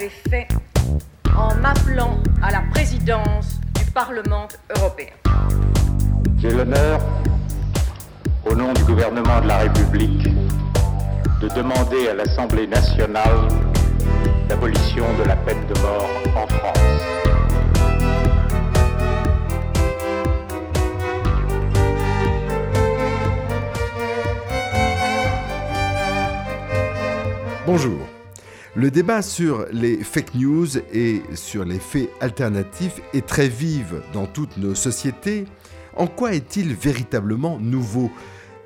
fait en m'appelant à la présidence du Parlement européen. J'ai l'honneur, au nom du gouvernement de la République, de demander à l'Assemblée nationale l'abolition de la peine de mort en France. Bonjour. Le débat sur les fake news et sur les faits alternatifs est très vif dans toutes nos sociétés. En quoi est-il véritablement nouveau?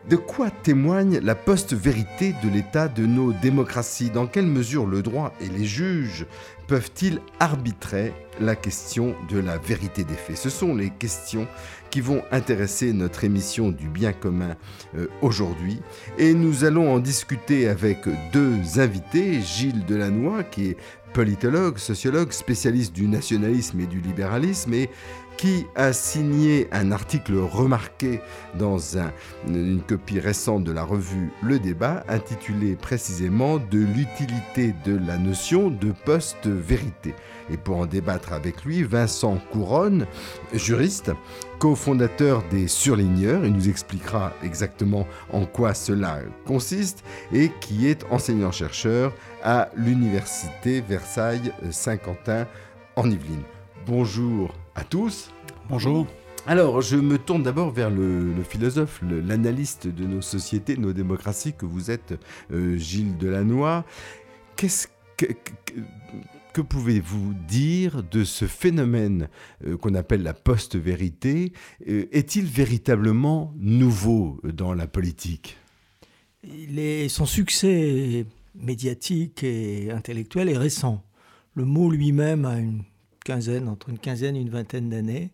De quoi témoigne la post-vérité de l'état de nos démocraties? Dans quelle mesure le droit et les juges peuvent-ils arbitrer la question de la vérité des faits? Ce sont les questions qui vont intéresser notre émission du bien commun euh, aujourd'hui. Et nous allons en discuter avec deux invités, Gilles Delannoy, qui est politologue, sociologue, spécialiste du nationalisme et du libéralisme, et qui a signé un article remarqué dans une copie récente de la revue Le Débat, intitulé précisément De l'utilité de la notion de post-vérité. Et pour en débattre avec lui, Vincent Couronne, juriste, cofondateur des Surligneurs, il nous expliquera exactement en quoi cela consiste, et qui est enseignant-chercheur à l'Université Versailles-Saint-Quentin en Yvelines. Bonjour à tous. Bonjour. Alors, je me tourne d'abord vers le, philosophe, l'analyste de nos sociétés, de nos démocraties, que vous êtes, euh, Gilles Delannoy. Qu'est-ce que, que, pouvez-vous dire de ce phénomène euh, qu'on appelle la post-vérité euh, Est-il véritablement nouveau dans la politique? Son succès médiatique et intellectuel est récent. Le mot lui-même a une quinzaine, entre une quinzaine et une vingtaine d'années.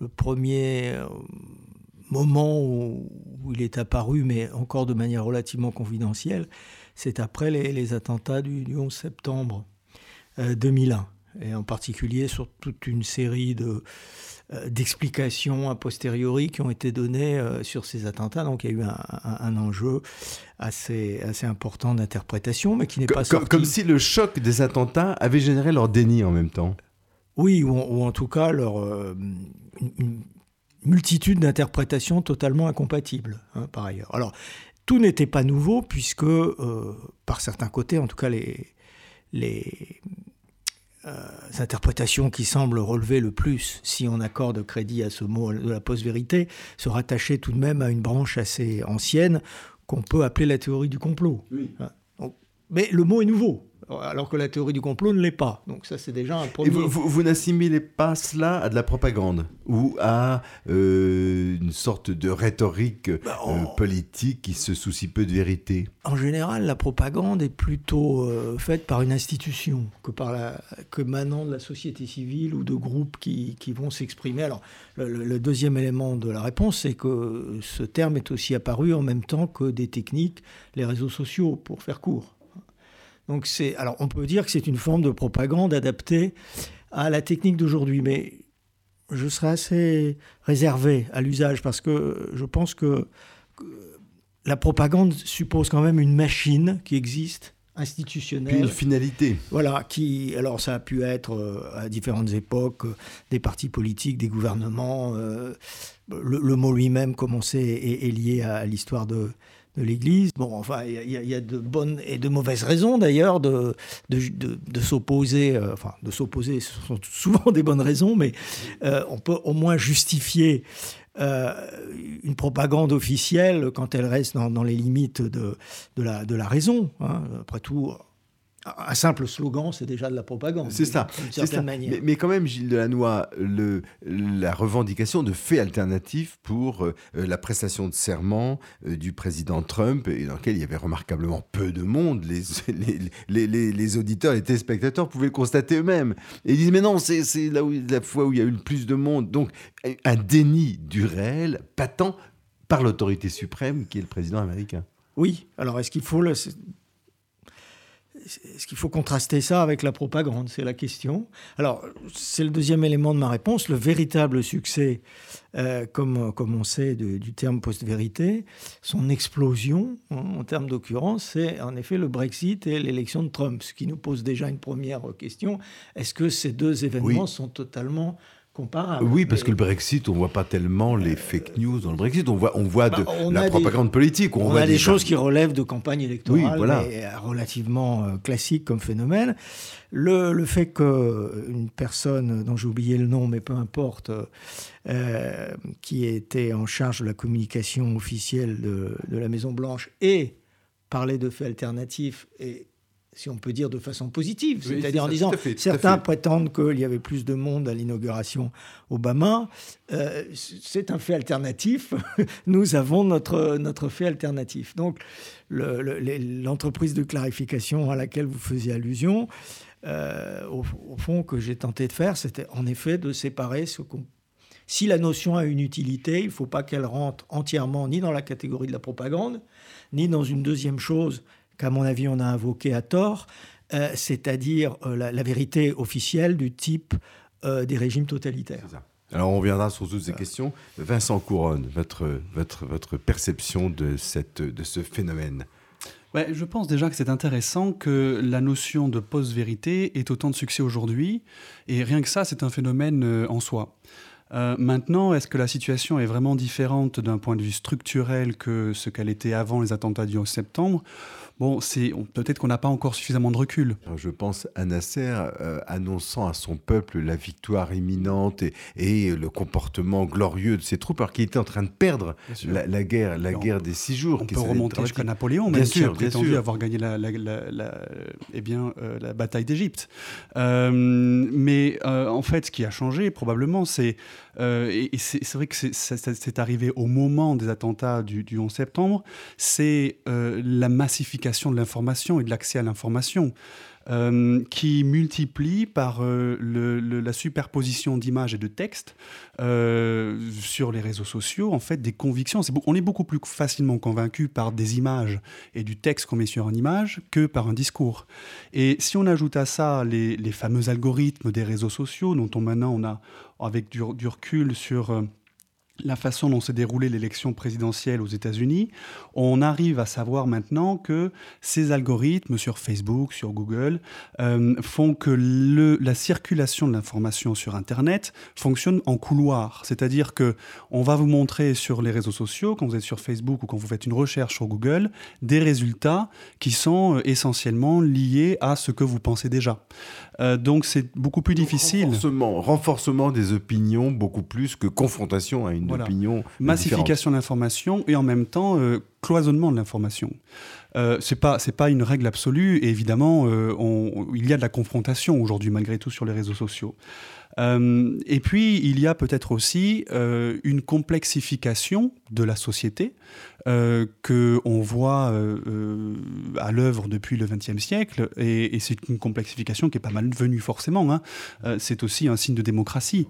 Le premier euh, moment où, il est apparu, mais encore de manière relativement confidentielle, c'est après les, attentats du, 11 septembre 2001, euh, et en particulier sur toute une série de, euh, d'explications a posteriori qui ont été données sur ces attentats. Donc il y a eu un, enjeu assez, assez important d'interprétation, mais qui n'est pas sorti. Comme si le choc des attentats avait généré leur déni en même temps. Oui, ou, en tout cas leur, euh, une, multitude d'interprétations totalement incompatibles, hein, par ailleurs. Alors, tout n'était pas nouveau, puisque, euh, par certains côtés, en tout cas, les, les euh, interprétations qui semblent relever le plus, si on accorde crédit à ce mot de la post-vérité, se rattachaient tout de même à une branche assez ancienne qu'on peut appeler la théorie du complot. Hein. mais le mot est nouveau alors que la théorie du complot ne l'est pas. Donc ça, c'est déjà un premier... vous, vous, n'assimilez pas cela à de la propagande ou à euh, une sorte de rhétorique bah, euh, politique qui se soucie peu de vérité? En général, la propagande est plutôt euh, faite par une institution que, par la, que manant de la société civile ou de groupes qui, qui vont s'exprimer. Alors, le, deuxième élément de la réponse, c'est que ce terme est aussi apparu en même temps que des techniques, les réseaux sociaux, pour faire court. Donc c'est, alors on peut dire que c'est une forme de propagande adaptée à la technique d'aujourd'hui, mais je serais assez réservé à l'usage parce que je pense que la propagande suppose quand même une machine qui existe institutionnelle. Puis une finalité. Voilà, qui, alors ça a pu être euh, à différentes époques, euh, des partis politiques, des gouvernements. Euh, le, mot lui-même, comme on sait, est lié à l'histoire de, de l'Église. Bon, enfin, il y, a de bonnes et de mauvaises raisons d'ailleurs de, de, s'opposer. Euh, enfin, de s'opposer, ce sont souvent des bonnes raisons, mais euh, on peut au moins justifier euh, une propagande officielle quand elle reste dans, les limites de, de, la, de la raison. Hein. Après tout, un simple slogan, c'est déjà de la propagande. C'est ça. Mais, quand même, Gilles Delannoy, le, la revendication de faits alternatifs pour euh, la prestation de serment euh, du président Trump, et dans lequel il y avait remarquablement peu de monde, les, les, les, les auditeurs, les téléspectateurs pouvaient le constater eux-mêmes. Et ils disent, mais non, c'est là où, la fois où il y a eu le plus de monde. Donc, un déni du réel, patent par l'autorité suprême qui est le président américain. Oui, alors est-ce qu'il faut le, est-ce qu'il faut contraster ça avec la propagande? C'est la question. Alors, c'est le deuxième élément de ma réponse. Le véritable succès, euh, comme, comme on sait du terme post-vérité, son explosion, hein, en termes d'occurrence, c'est en effet le Brexit et l'élection de Trump, ce qui nous pose déjà une première question. Est-ce que ces deux événements sont totalement oui, parce que le Brexit, on voit pas tellement les fake news dans le Brexit. On voit, on voit de bah, la propagande politique. On, voit a des, choses qui relèvent de campagne électorale, euh, relativement euh, classique comme phénomène. Le, le fait qu'une personne, dont j'ai oublié le nom, mais peu importe, euh, qui était en charge de la communication officielle de, de la Maison Blanche et parlé de faits alternatifs et si on peut dire de façon positive, c'est-à-dire en disant certains prétendent qu'il y avait plus de monde à l'inauguration Obama. Euh, c'est un fait alternatif. Nous avons notre, notre fait alternatif. Donc l'entreprise de clarification à laquelle vous faisiez allusion, euh, au, fond, que j'ai tenté de faire, c'était en effet de séparer ce qu'on si la notion a une utilité, il ne faut pas qu'elle rentre entièrement ni dans la catégorie de la propagande, ni dans une deuxième chose qu'à mon avis on a invoqué à tort, euh, c'est-à-dire euh, la, vérité officielle du type euh, des régimes totalitaires. Alors on reviendra sur toutes ces questions. Vincent Couronne, votre, votre, votre perception de, cette, de ce phénomène? Ouais, Je pense déjà que c'est intéressant que la notion de post-vérité ait autant de succès aujourd'hui. Et rien que ça, c'est un phénomène en soi. maintenant, est-ce que la situation est vraiment différente d'un point de vue structurel que ce qu'elle était avant les attentats du 11 septembre? Bon, c'est peut-être qu'on n'a pas encore suffisamment de recul. je pense à Nasser euh, annonçant à son peuple la victoire imminente et, le comportement glorieux de ses troupes, alors qu'il était en train de perdre la, guerre, la guerre des six jours. On peut remonter jusqu'à Napoléon, même bien qui a prétendu avoir gagné la, eh bien, euh, la bataille d'Égypte. Euh, mais en fait, ce qui a changé probablement, c'est et, c'est vrai que c'est arrivé au moment des attentats du, du 11 septembre, c'est la massification de l'information et de l'accès à l'information. Euh, qui multiplie par euh, la superposition d'images et de textes euh, sur les réseaux sociaux, en fait, des convictions. on est beaucoup plus facilement convaincu par des images et du texte qu'on met sur une image que par un discours. Et si on ajoute à ça les, fameux algorithmes des réseaux sociaux, dont on maintenant on a avec du, du recul sur la façon dont s'est déroulée l'élection présidentielle aux États-Unis, on arrive à savoir maintenant que ces algorithmes sur Facebook, sur Google, euh, font que la circulation de l'information sur Internet fonctionne en couloir. C'est-à-dire que on va vous montrer sur les réseaux sociaux, quand vous êtes sur Facebook ou quand vous faites une recherche sur Google, des résultats qui sont euh, essentiellement liés à ce que vous pensez déjà. Euh, donc c'est beaucoup plus difficile. Renforcement, renforcement des opinions beaucoup plus que confrontation à une opinion. Massification de l'information et en même temps euh, cloisonnement de l'information. Euh, c'est pas c'est pas une règle absolue et évidemment euh, on, il y a de la confrontation aujourd'hui malgré tout sur les réseaux sociaux. et puis il y a peut-être aussi une complexification de la société euh, qu'on voit euh, euh, à l'œuvre depuis le XXe siècle, et, c'est une complexification qui est pas mal venue forcément. Hein. c'est aussi un signe de démocratie.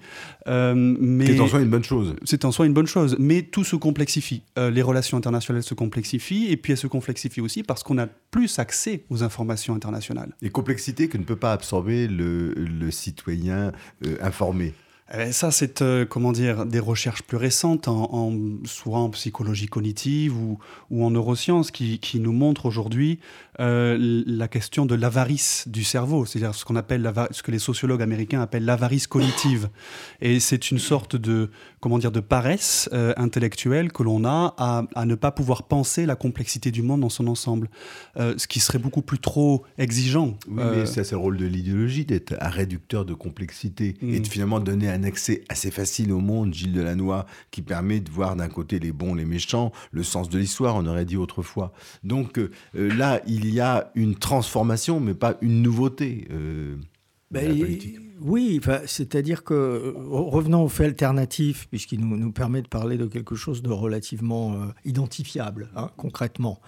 mais c'est en soi une bonne chose. C'est en soi une bonne chose, mais tout se complexifie. les relations internationales se complexifient, et puis elles se complexifient aussi parce qu'on a plus accès aux informations internationales. Et complexité que ne peut pas absorber le, le citoyen informé. Eh, ça, c'est euh, comment dire des recherches plus récentes, en, soit en psychologie cognitive ou, ou en neurosciences, qui, qui nous montrent aujourd'hui euh, la question de l'avarice du cerveau, c'est-à-dire ce qu'on appelle ce que les sociologues américains appellent l'avarice cognitive. Et c'est une sorte de comment dire de paresse euh, intellectuelle que l'on a à, à, ne pas pouvoir penser la complexité du monde dans son ensemble, ce qui serait beaucoup plus trop exigeant. Oui, mais c'est le rôle de l'idéologie d'être un réducteur de complexité et de mm. finalement donner un accès assez facile au monde, Gilles Delannoy, qui permet de voir d'un côté les bons, les méchants, le sens de l'histoire, on aurait dit autrefois. Donc euh, euh, là, il y a une transformation, mais pas une nouveauté. Euh, ben, oui, c'est-à-dire que, revenons au fait alternatif, puisqu'il nous, nous, permet de parler de quelque chose de relativement identifiable, hein, concrètement.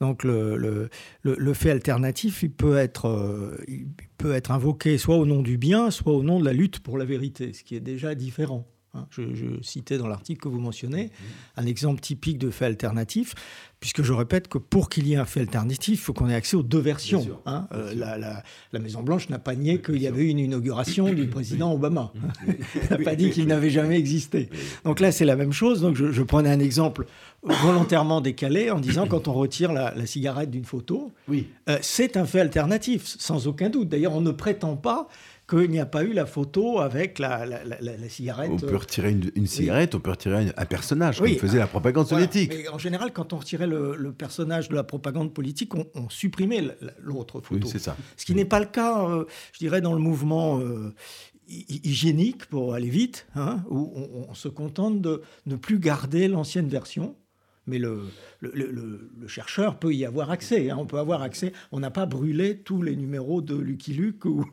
Donc le, le, le, fait alternatif, il peut, être, il peut être invoqué soit au nom du bien, soit au nom de la lutte pour la vérité, ce qui est déjà différent. Hein. Je, citais dans l'article que vous mentionnez un exemple typique de fait alternatif, puisque je répète que pour qu'il y ait un fait alternatif, il faut qu'on ait accès aux deux versions. Hein. Euh, la, Maison-Blanche n'a pas nié qu'il y avait eu une inauguration du président Obama. Elle n'a pas dit qu'il n'avait jamais existé. Donc là, c'est la même chose. Donc je, prenais un exemple volontairement décalé en disant quand on retire la, cigarette d'une photo, oui. Euh, c'est un fait alternatif, sans aucun doute. D'ailleurs, on ne prétend pas qu'il n'y a pas eu la photo avec la, cigarette. On peut retirer une, cigarette, on peut retirer un, personnage, comme faisait la propagande soviétique. Mais en général, quand on retirait le, personnage de la propagande politique, on, supprimait l'autre photo. c'est ça. Ce qui n'est pas le cas, euh, je dirais, dans le mouvement. Euh, hygiénique pour aller vite, hein, où on, se contente de ne plus garder l'ancienne version mais le, le, chercheur peut y avoir accès. Hein. On peut avoir accès. On n'a pas brûlé tous les numéros de Lucky Luke où,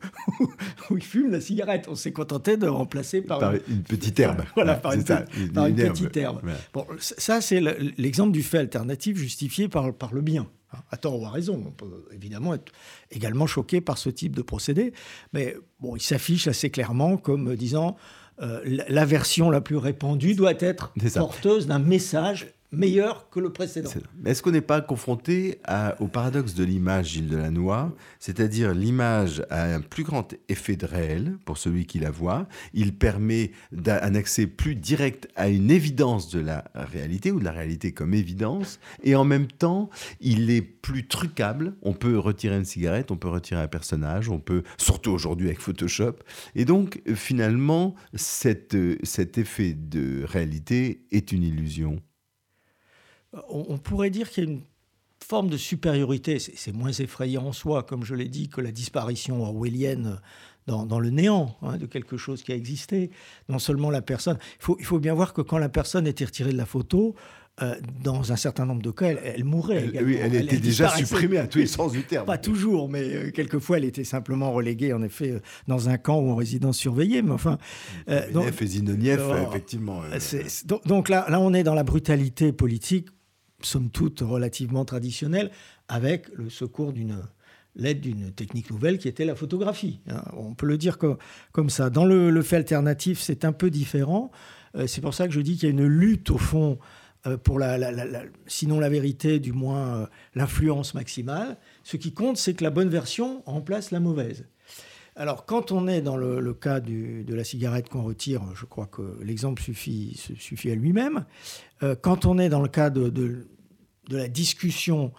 il fume la cigarette. On s'est contenté de remplacer par, une, petite herbe. Voilà, par, une, petite herbe. Bon, ça, c'est l'exemple du fait alternatif justifié par, par le bien. Hein. À tort ou à raison. On peut évidemment être également choqué par ce type de procédé. Mais bon, il s'affiche assez clairement comme disant euh, la version la plus répandue doit être porteuse d'un message meilleur que le précédent. Est-ce qu'on n'est pas confronté au paradoxe de l'image, Gilles Delannoy C'est-à-dire l'image a un plus grand effet de réel pour celui qui la voit. Il permet un accès plus direct à une évidence de la réalité ou de la réalité comme évidence. Et en même temps, il est plus trucable. On peut retirer une cigarette, on peut retirer un personnage, on peut, surtout aujourd'hui avec Photoshop. Et donc, finalement, cet effet de réalité est une illusion on, pourrait dire qu'il y a une forme de supériorité. C'est moins effrayant en soi, comme je l'ai dit, que la disparition orwellienne dans, le néant hein, de quelque chose qui a existé. Non seulement la personne. Il faut, bien voir que quand la personne était retirée de la photo, euh, dans un certain nombre de cas, elle, mourait. Elle, oui, elle, était déjà supprimée à tous les sens du terme. Pas toujours, mais euh, quelquefois, elle était simplement reléguée, en effet, euh, dans un camp ou en résidence surveillée. Mais enfin. donc, et Zinoniev, effectivement. donc là, là, on est dans la brutalité politique somme toute relativement traditionnelle, avec le secours d'une l'aide d'une technique nouvelle qui était la photographie. Hein. On peut le dire comme, ça. Dans le, fait alternatif, c'est un peu différent. Euh, c'est pour ça que je dis qu'il y a une lutte, au fond, euh, pour la, sinon la vérité, du moins euh, l'influence maximale. Ce qui compte, c'est que la bonne version remplace la mauvaise. Alors, quand on est dans le, cas de la cigarette qu'on retire, je crois que l'exemple suffit, à lui-même. Euh, quand on est dans le cas de, la discussion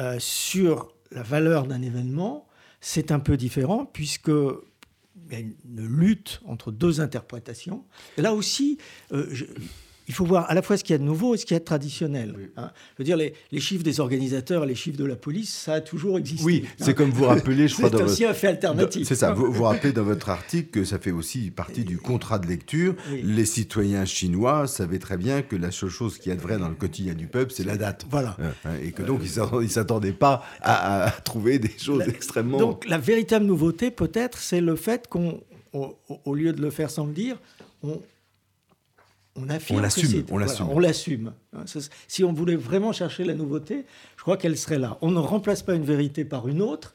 euh, sur la valeur d'un événement, c'est un peu différent, puisque il y a une lutte entre deux interprétations. Là aussi, euh, il faut voir à la fois ce qu'il y a de nouveau et ce qu'il y a de traditionnel. Hein. Je veux dire, les, chiffres des organisateurs, les chiffres de la police, ça a toujours existé. Oui, c'est hein. comme vous rappelez, je crois. c'est aussi un fait alternatif. C'est ça. Vous, vous rappelez dans votre article que ça fait aussi partie du contrat de lecture. Les citoyens chinois savaient très bien que la seule chose qui est vraie dans le quotidien du peuple, c'est la date. Voilà. Hein, et que donc, ils ne s'attendaient pas à, trouver des choses extrêmement. Donc, la véritable nouveauté, peut-être, c'est le fait qu'on, au, lieu de le faire sans le dire, on, on affirme on l'assume, on l'assume. Hein, si on voulait vraiment chercher la nouveauté, je crois qu'elle serait là. On ne remplace pas une vérité par une autre,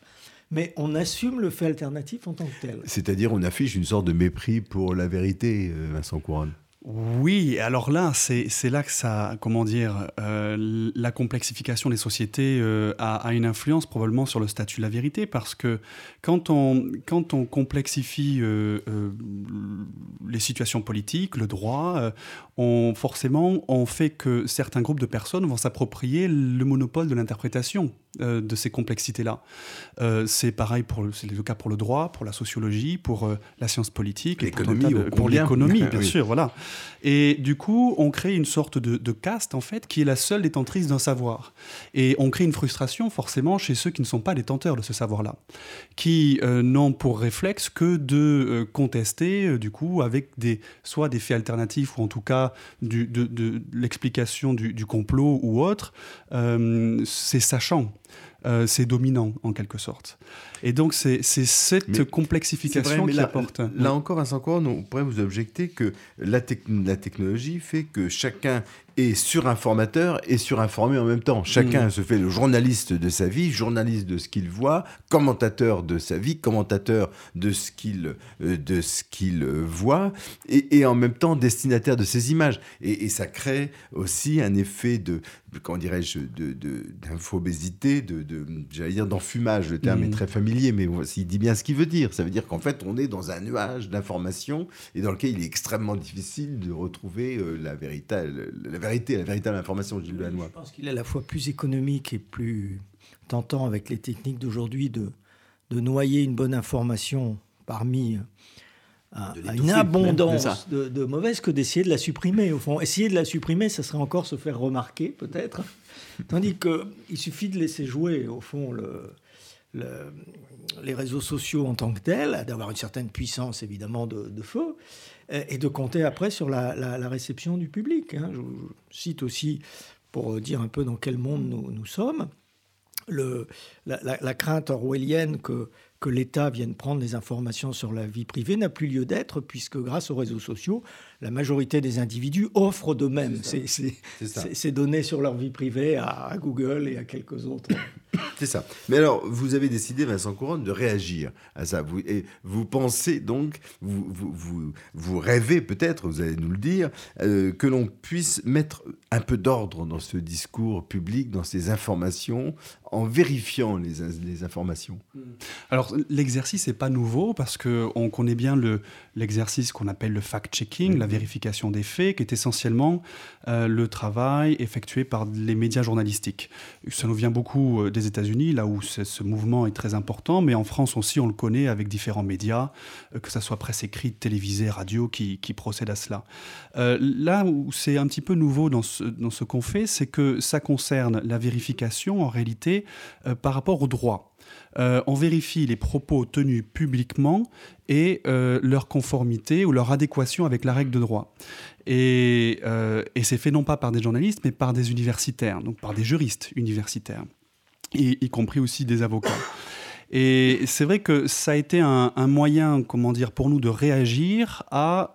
mais on assume le fait alternatif en tant que tel. C'est-à-dire on affiche une sorte de mépris pour la vérité, euh, Vincent Couronne. Oui, alors là, c'est là que ça, comment dire, euh, la complexification des sociétés euh, a, une influence probablement sur le statut de la vérité, parce que quand on, quand on complexifie euh, les situations politiques, le droit, on, forcément, on fait que certains groupes de personnes vont s'approprier le monopole de l'interprétation de ces complexités-là. c'est pareil pour c'est le cas pour le droit, pour la sociologie, pour la science politique, pour l'économie, bien sûr, voilà. Et du coup, on crée une sorte de, caste, en fait, qui est la seule détentrice d'un savoir. Et on crée une frustration, forcément, chez ceux qui ne sont pas détenteurs de ce savoir-là, qui euh, n'ont pour réflexe que de euh, contester, euh, du coup, avec des, soit des faits alternatifs, ou en tout cas du, de, l'explication du, du, complot ou autre, c'est sachant. Euh, c'est dominant en quelque sorte. Et donc c'est cette complexification qui apporte. Là encore, Vincent Coron, on pourrait vous objecter que la, la technologie fait que chacun est surinformateur et surinformé en même temps. Chacun mm. se fait le journaliste de sa vie, journaliste de ce qu'il voit, commentateur de sa vie, commentateur de ce qu'il euh, de ce qu'il euh, voit, et, en même temps destinataire de ses images. Et, ça crée aussi un effet de, comment dirais-je, d'infobésité, de, de, j'allais dire d'enfumage. Le terme est mm. très familier, mais il dit bien ce qu'il veut dire. Ça veut dire qu'en fait, on est dans un nuage d'informations et dans lequel il est extrêmement difficile de retrouver euh, la, véritable, la vérité, la véritable information, Gilles Je pense qu'il est à la fois plus économique et plus tentant avec les techniques d'aujourd'hui de, de noyer une bonne information parmi une abondance de, de mauvaises que d'essayer de la supprimer. Au fond, essayer de la supprimer, ça serait encore se faire remarquer, peut-être. Tandis qu'il suffit de laisser jouer, au fond, le, les réseaux sociaux en tant que tels, d'avoir une certaine puissance, évidemment, de, feu, et de compter après sur la, réception du public. Hein. Je, cite aussi, pour dire un peu dans quel monde nous, nous sommes, le, la, crainte orwellienne que que l'État vienne prendre des informations sur la vie privée n'a plus lieu d'être, puisque grâce aux réseaux sociaux, la majorité des individus offrent d'eux-mêmes ces, données sur leur vie privée à, Google et à quelques autres. C'est ça. Mais alors, vous avez décidé, Vincent Couronne, de réagir à ça. Vous, et vous pensez donc, vous, vous, vous, rêvez peut-être, vous allez nous le dire, euh, que l'on puisse mettre un peu d'ordre dans ce discours public, dans ces informations, en vérifiant les, les informations? Alors, l'exercice n'est pas nouveau parce qu'on connaît bien l'exercice qu'on appelle le fact-checking, la vérification des faits, qui est essentiellement euh, le travail effectué par les médias journalistiques. Ça nous vient beaucoup euh, des États-Unis, là où ce mouvement est très important, mais en France aussi, on le connaît avec différents médias, euh, que ce soit presse écrite, télévisée, radio, qui, qui procèdent à cela. là où c'est un petit peu nouveau dans ce, dans ce qu'on fait, c'est que ça concerne la vérification, en réalité, par rapport au droit. Euh, on vérifie les propos tenus publiquement et euh, leur conformité ou leur adéquation avec la règle de droit. Euh, et, c'est fait non pas par des journalistes, mais par des universitaires, donc par des juristes universitaires, y compris aussi des avocats. Et c'est vrai que ça a été un, moyen, comment dire, pour nous de réagir à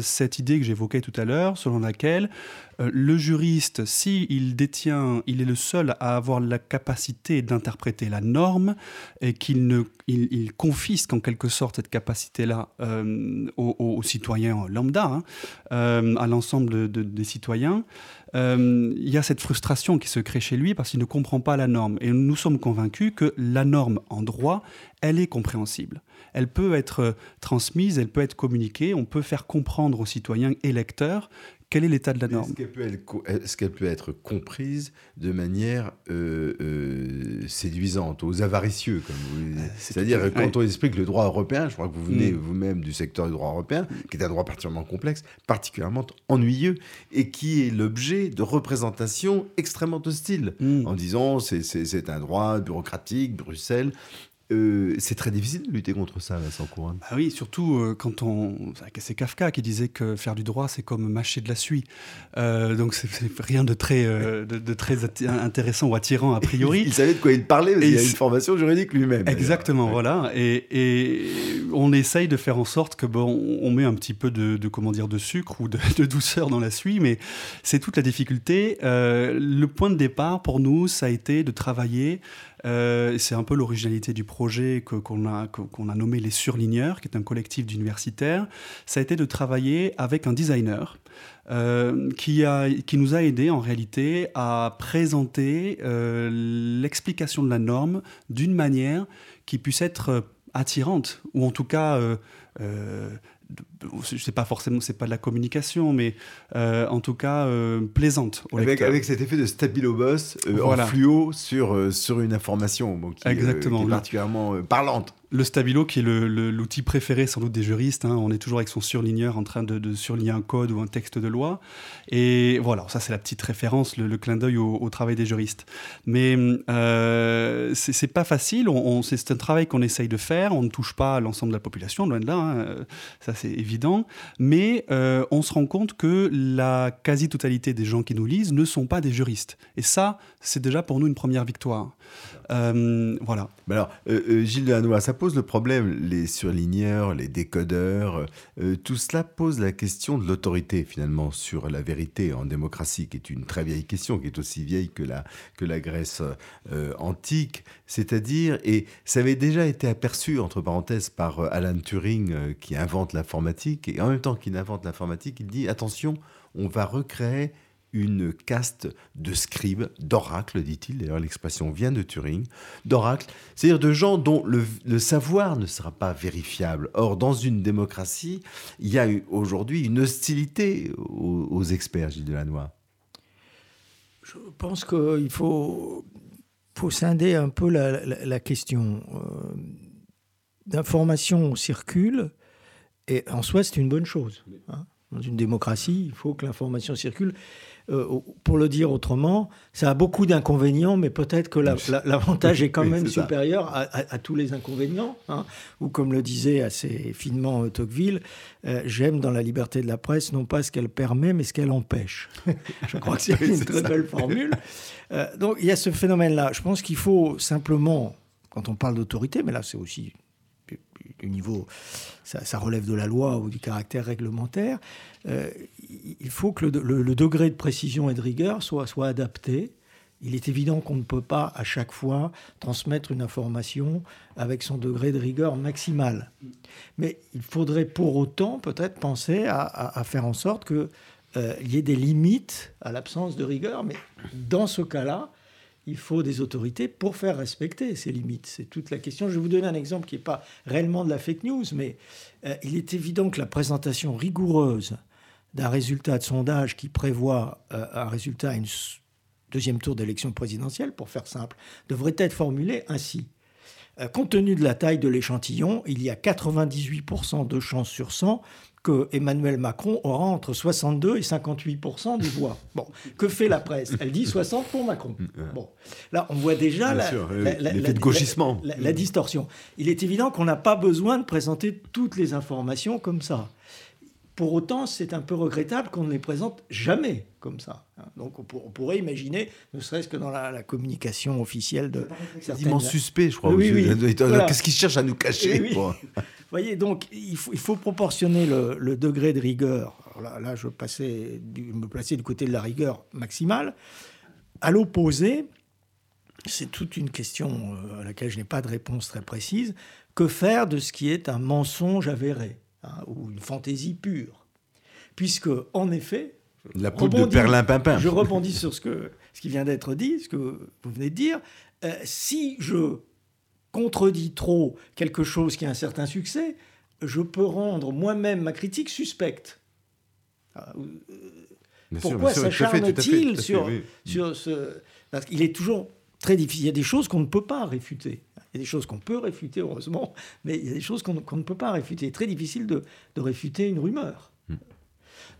cette idée que j'évoquais tout à l'heure, selon laquelle le juriste, s'il détient, il est le seul à avoir la capacité d'interpréter la norme et qu'il il, confisque en quelque sorte cette capacité-là euh, aux, citoyens lambda, hein, à l'ensemble des citoyens. Euh, il y a cette frustration qui se crée chez lui parce qu'il ne comprend pas la norme. Et nous sommes convaincus que la norme en droit, elle est compréhensible. Elle peut être transmise, elle peut être communiquée, on peut faire comprendre aux citoyens et lecteurs quel est l'état de la norme Est-ce qu'elle peut, être comprise de manière euh, euh, séduisante, aux avaricieux, euh, C'est-à-dire, quand on explique le droit européen, je crois que vous venez mm. vous-même du secteur du droit européen, qui est un droit particulièrement complexe, particulièrement ennuyeux, et qui est l'objet de représentations extrêmement hostiles, mm. en disant c'est un droit bureaucratique, Bruxelles, euh, c'est très difficile de lutter contre ça, Vincent Couronne. Bah oui, surtout euh, quand on. C'est Kafka qui disait que faire du droit, c'est comme mâcher de la suie. Euh, donc, c'est rien de très, de, très intéressant ou attirant a priori. il savait de quoi il parlait, parce il a une formation juridique lui-même. Exactement, voilà. Et, on essaye de faire en sorte que, bon, on met un petit peu de, comment dire, de sucre ou de, douceur dans la suie, mais c'est toute la difficulté. le point de départ pour nous, ça a été de travailler euh, c'est un peu l'originalité du projet qu'on a, qu'on a nommé les Surligneurs, qui est un collectif d'universitaires. Ça a été de travailler avec un designer euh, qui, a, qui nous a aidé en réalité à présenter euh, l'explication de la norme d'une manière qui puisse être attirante, ou en tout cas je sais pas forcément, c'est pas de la communication, mais euh, en tout cas euh, plaisante. avec, avec, cet effet de stabilo boss euh, en fluo sur, sur une information qui, Exactement. qui est particulièrement parlante le stabilo, qui est l'outil préféré sans doute des juristes, hein. on est toujours avec son surligneur en train de, surligner un code ou un texte de loi. Et voilà, ça c'est la petite référence, le, clin d'œil au, travail des juristes. Mais euh, c'est pas facile, c'est un travail qu'on essaye de faire, on ne touche pas l'ensemble de la population, loin de là, hein. ça c'est évident mais on se rend compte que la quasi-totalité des gens qui nous lisent ne sont pas des juristes. Et ça, c'est déjà pour nous une première victoire. Euh, voilà. alors, euh, euh, Gilles ça pose le problème, les surligneurs, les décodeurs, tout cela pose la question de l'autorité finalement sur la vérité en démocratie, qui est une très vieille question, qui est aussi vieille que la, que la Grèce antique. C'est-à-dire, et ça avait déjà été aperçu, entre parenthèses, par Alan Turing, qui invente l'informatique, et en même temps qu'il invente l'informatique, il dit, attention, on va recréer une caste de scribes, d'oracles, dit-il, d'ailleurs l'expression vient de Turing, d'oracles, c'est-à-dire de gens dont le, savoir ne sera pas vérifiable. Or, dans une démocratie, il y a aujourd'hui une hostilité aux, experts, Gilles Delannoy. Je pense qu'il faut, faut scinder un peu la, question. Euh, circulent, et en soi, c'est une bonne chose. Hein. Dans une démocratie, il faut que l'information circule. Euh, pour le dire autrement, ça a beaucoup d'inconvénients, mais peut-être que l'avantage est quand même supérieur à, tous les inconvénients. Hein. Ou comme le disait assez finement euh, Tocqueville, euh, j'aime dans la liberté de la presse non pas ce qu'elle permet, mais ce qu'elle empêche. Je crois que c'est une très belle formule. donc il y a ce phénomène-là. Je pense qu'il faut simplement, quand on parle d'autorité, mais là c'est aussi du niveau, ça, relève de la loi ou du caractère réglementaire, euh, il faut que le, degré de précision et de rigueur soit, soit adapté. Il est évident qu'on ne peut pas à chaque fois transmettre une information avec son degré de rigueur maximal. Mais il faudrait pour autant peut-être penser à, faire en sorte qu'il euh, y ait des limites à l'absence de rigueur. Mais dans ce cas-là, il faut des autorités pour faire respecter ces limites. C'est toute la question. Je vais vous donner un exemple qui n'est pas réellement de la fake news, mais euh, il est évident que la présentation rigoureuse d'un résultat de sondage qui prévoit euh, un résultat à une deuxième tour d'élection présidentielle, pour faire simple, devrait être formulée ainsi. Euh, compte tenu de la taille de l'échantillon, il y a 98% de chances sur 100 que Emmanuel Macron aura entre 62 et 58% des voix. Bon, que fait la presse? Elle dit 60 pour Macron. Bon, là, on voit déjà la, de gauchissement. la, distorsion. Il est évident qu'on n'a pas besoin de présenter toutes les informations comme ça. Pour autant, c'est un peu regrettable qu'on ne les présente jamais comme ça. Hein. Donc on, pourrait imaginer, ne serait-ce que dans la, communication officielle de certaines... immense suspect, je crois. Oui, oui, Qu'est-ce qu'ils cherchent à nous cacher Vous voyez, donc il faut, il faut proportionner le, degré de rigueur. là, là, je passais me plaçais du côté de la rigueur maximale. À l'opposé, c'est toute une question euh, à laquelle je n'ai pas de réponse très précise. Que faire de ce qui est un mensonge avéré? Hein, ou une fantaisie pure. Puisque, en effet, la poudre de perlimpinpin. Je rebondis sur ce, que, ce qui vient d'être dit, ce que vous venez de dire. Euh, si je contredis trop quelque chose qui a un certain succès, je peux rendre moi-même ma critique suspecte. Ah, euh, pourquoi s'acharne-t-il sur, sur ce... Parce qu'il est toujours très difficile. Il y a des choses qu'on ne peut pas réfuter. Il y a des choses qu'on peut réfuter, heureusement, mais il y a des choses qu'on ne peut pas réfuter. C'est très difficile de, réfuter une rumeur. Hmm.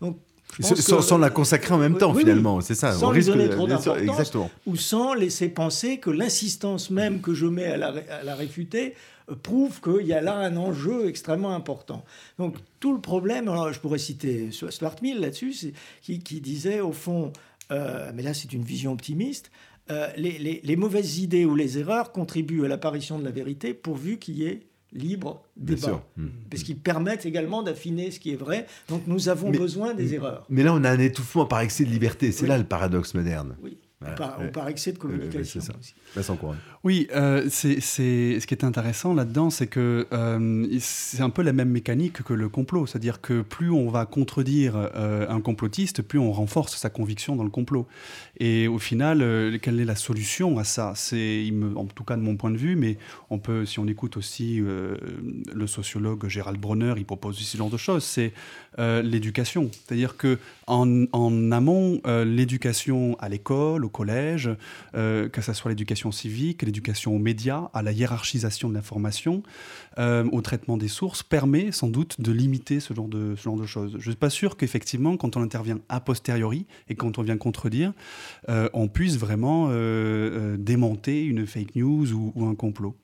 Donc, sans, la consacrer en même temps, finalement, c'est ça. Sans lui donner trop d'importance, ou sans laisser penser que l'insistance même que je mets à la, réfuter euh, prouve qu'il y a là un enjeu extrêmement important. Donc tout le problème, alors je pourrais citer Stuart Mill là-dessus, qui, qui, disait au fond, euh, mais là c'est une vision optimiste, euh, les, mauvaises idées ou les erreurs contribuent à l'apparition de la vérité pourvu qu'il y ait libre débat. Mmh. Parce qu'ils permettent également d'affiner ce qui est vrai. Donc nous avons besoin des erreurs. Mais là, on a un étouffement par excès de liberté. C'est là le paradoxe moderne. Oui par, excès de communication. Oui, euh, c'est, ce qui est intéressant là-dedans, c'est que euh, c'est un peu la même mécanique que le complot. C'est-à-dire que plus on va contredire euh, un complotiste, plus on renforce sa conviction dans le complot. Et au final, quelle est la solution à ça? C'est, en tout cas de mon point de vue, mais on peut, si on écoute aussi le sociologue Gérald Bronner, il propose aussi ce genre de choses, c'est l'éducation. C'est-à-dire que en, en amont, l'éducation à l'école, collège, euh, que ce soit l'éducation civique, l'éducation aux médias, à la hiérarchisation de l'information, euh, au traitement des sources, permet sans doute de limiter ce genre de, ce genre de choses. Je ne suis pas sûr qu'effectivement, quand on intervient a posteriori et quand on vient contredire, euh, on puisse vraiment démonter une fake news ou, un complot.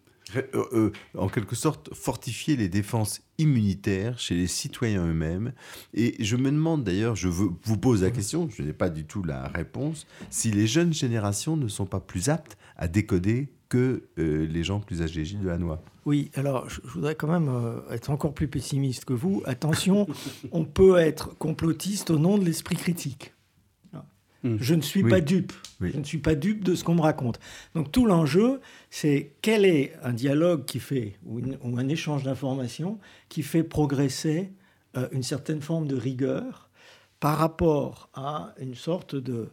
En quelque sorte, fortifier les défenses immunitaires chez les citoyens eux-mêmes. Et je me demande d'ailleurs, je vous pose la question, je n'ai pas du tout la réponse, si les jeunes générations ne sont pas plus aptes à décoder que les gens plus âgés. De la Noix. Oui, alors je, voudrais quand même être encore plus pessimiste que vous. Attention, on peut être complotiste au nom de l'esprit critique. Hmm. Je ne suis pas dupe. Je ne suis pas dupe de ce qu'on me raconte. Donc tout l'enjeu, c'est quel est un dialogue qui fait, ou, un échange d'informations qui fait progresser euh, une certaine forme de rigueur par rapport à une sorte de,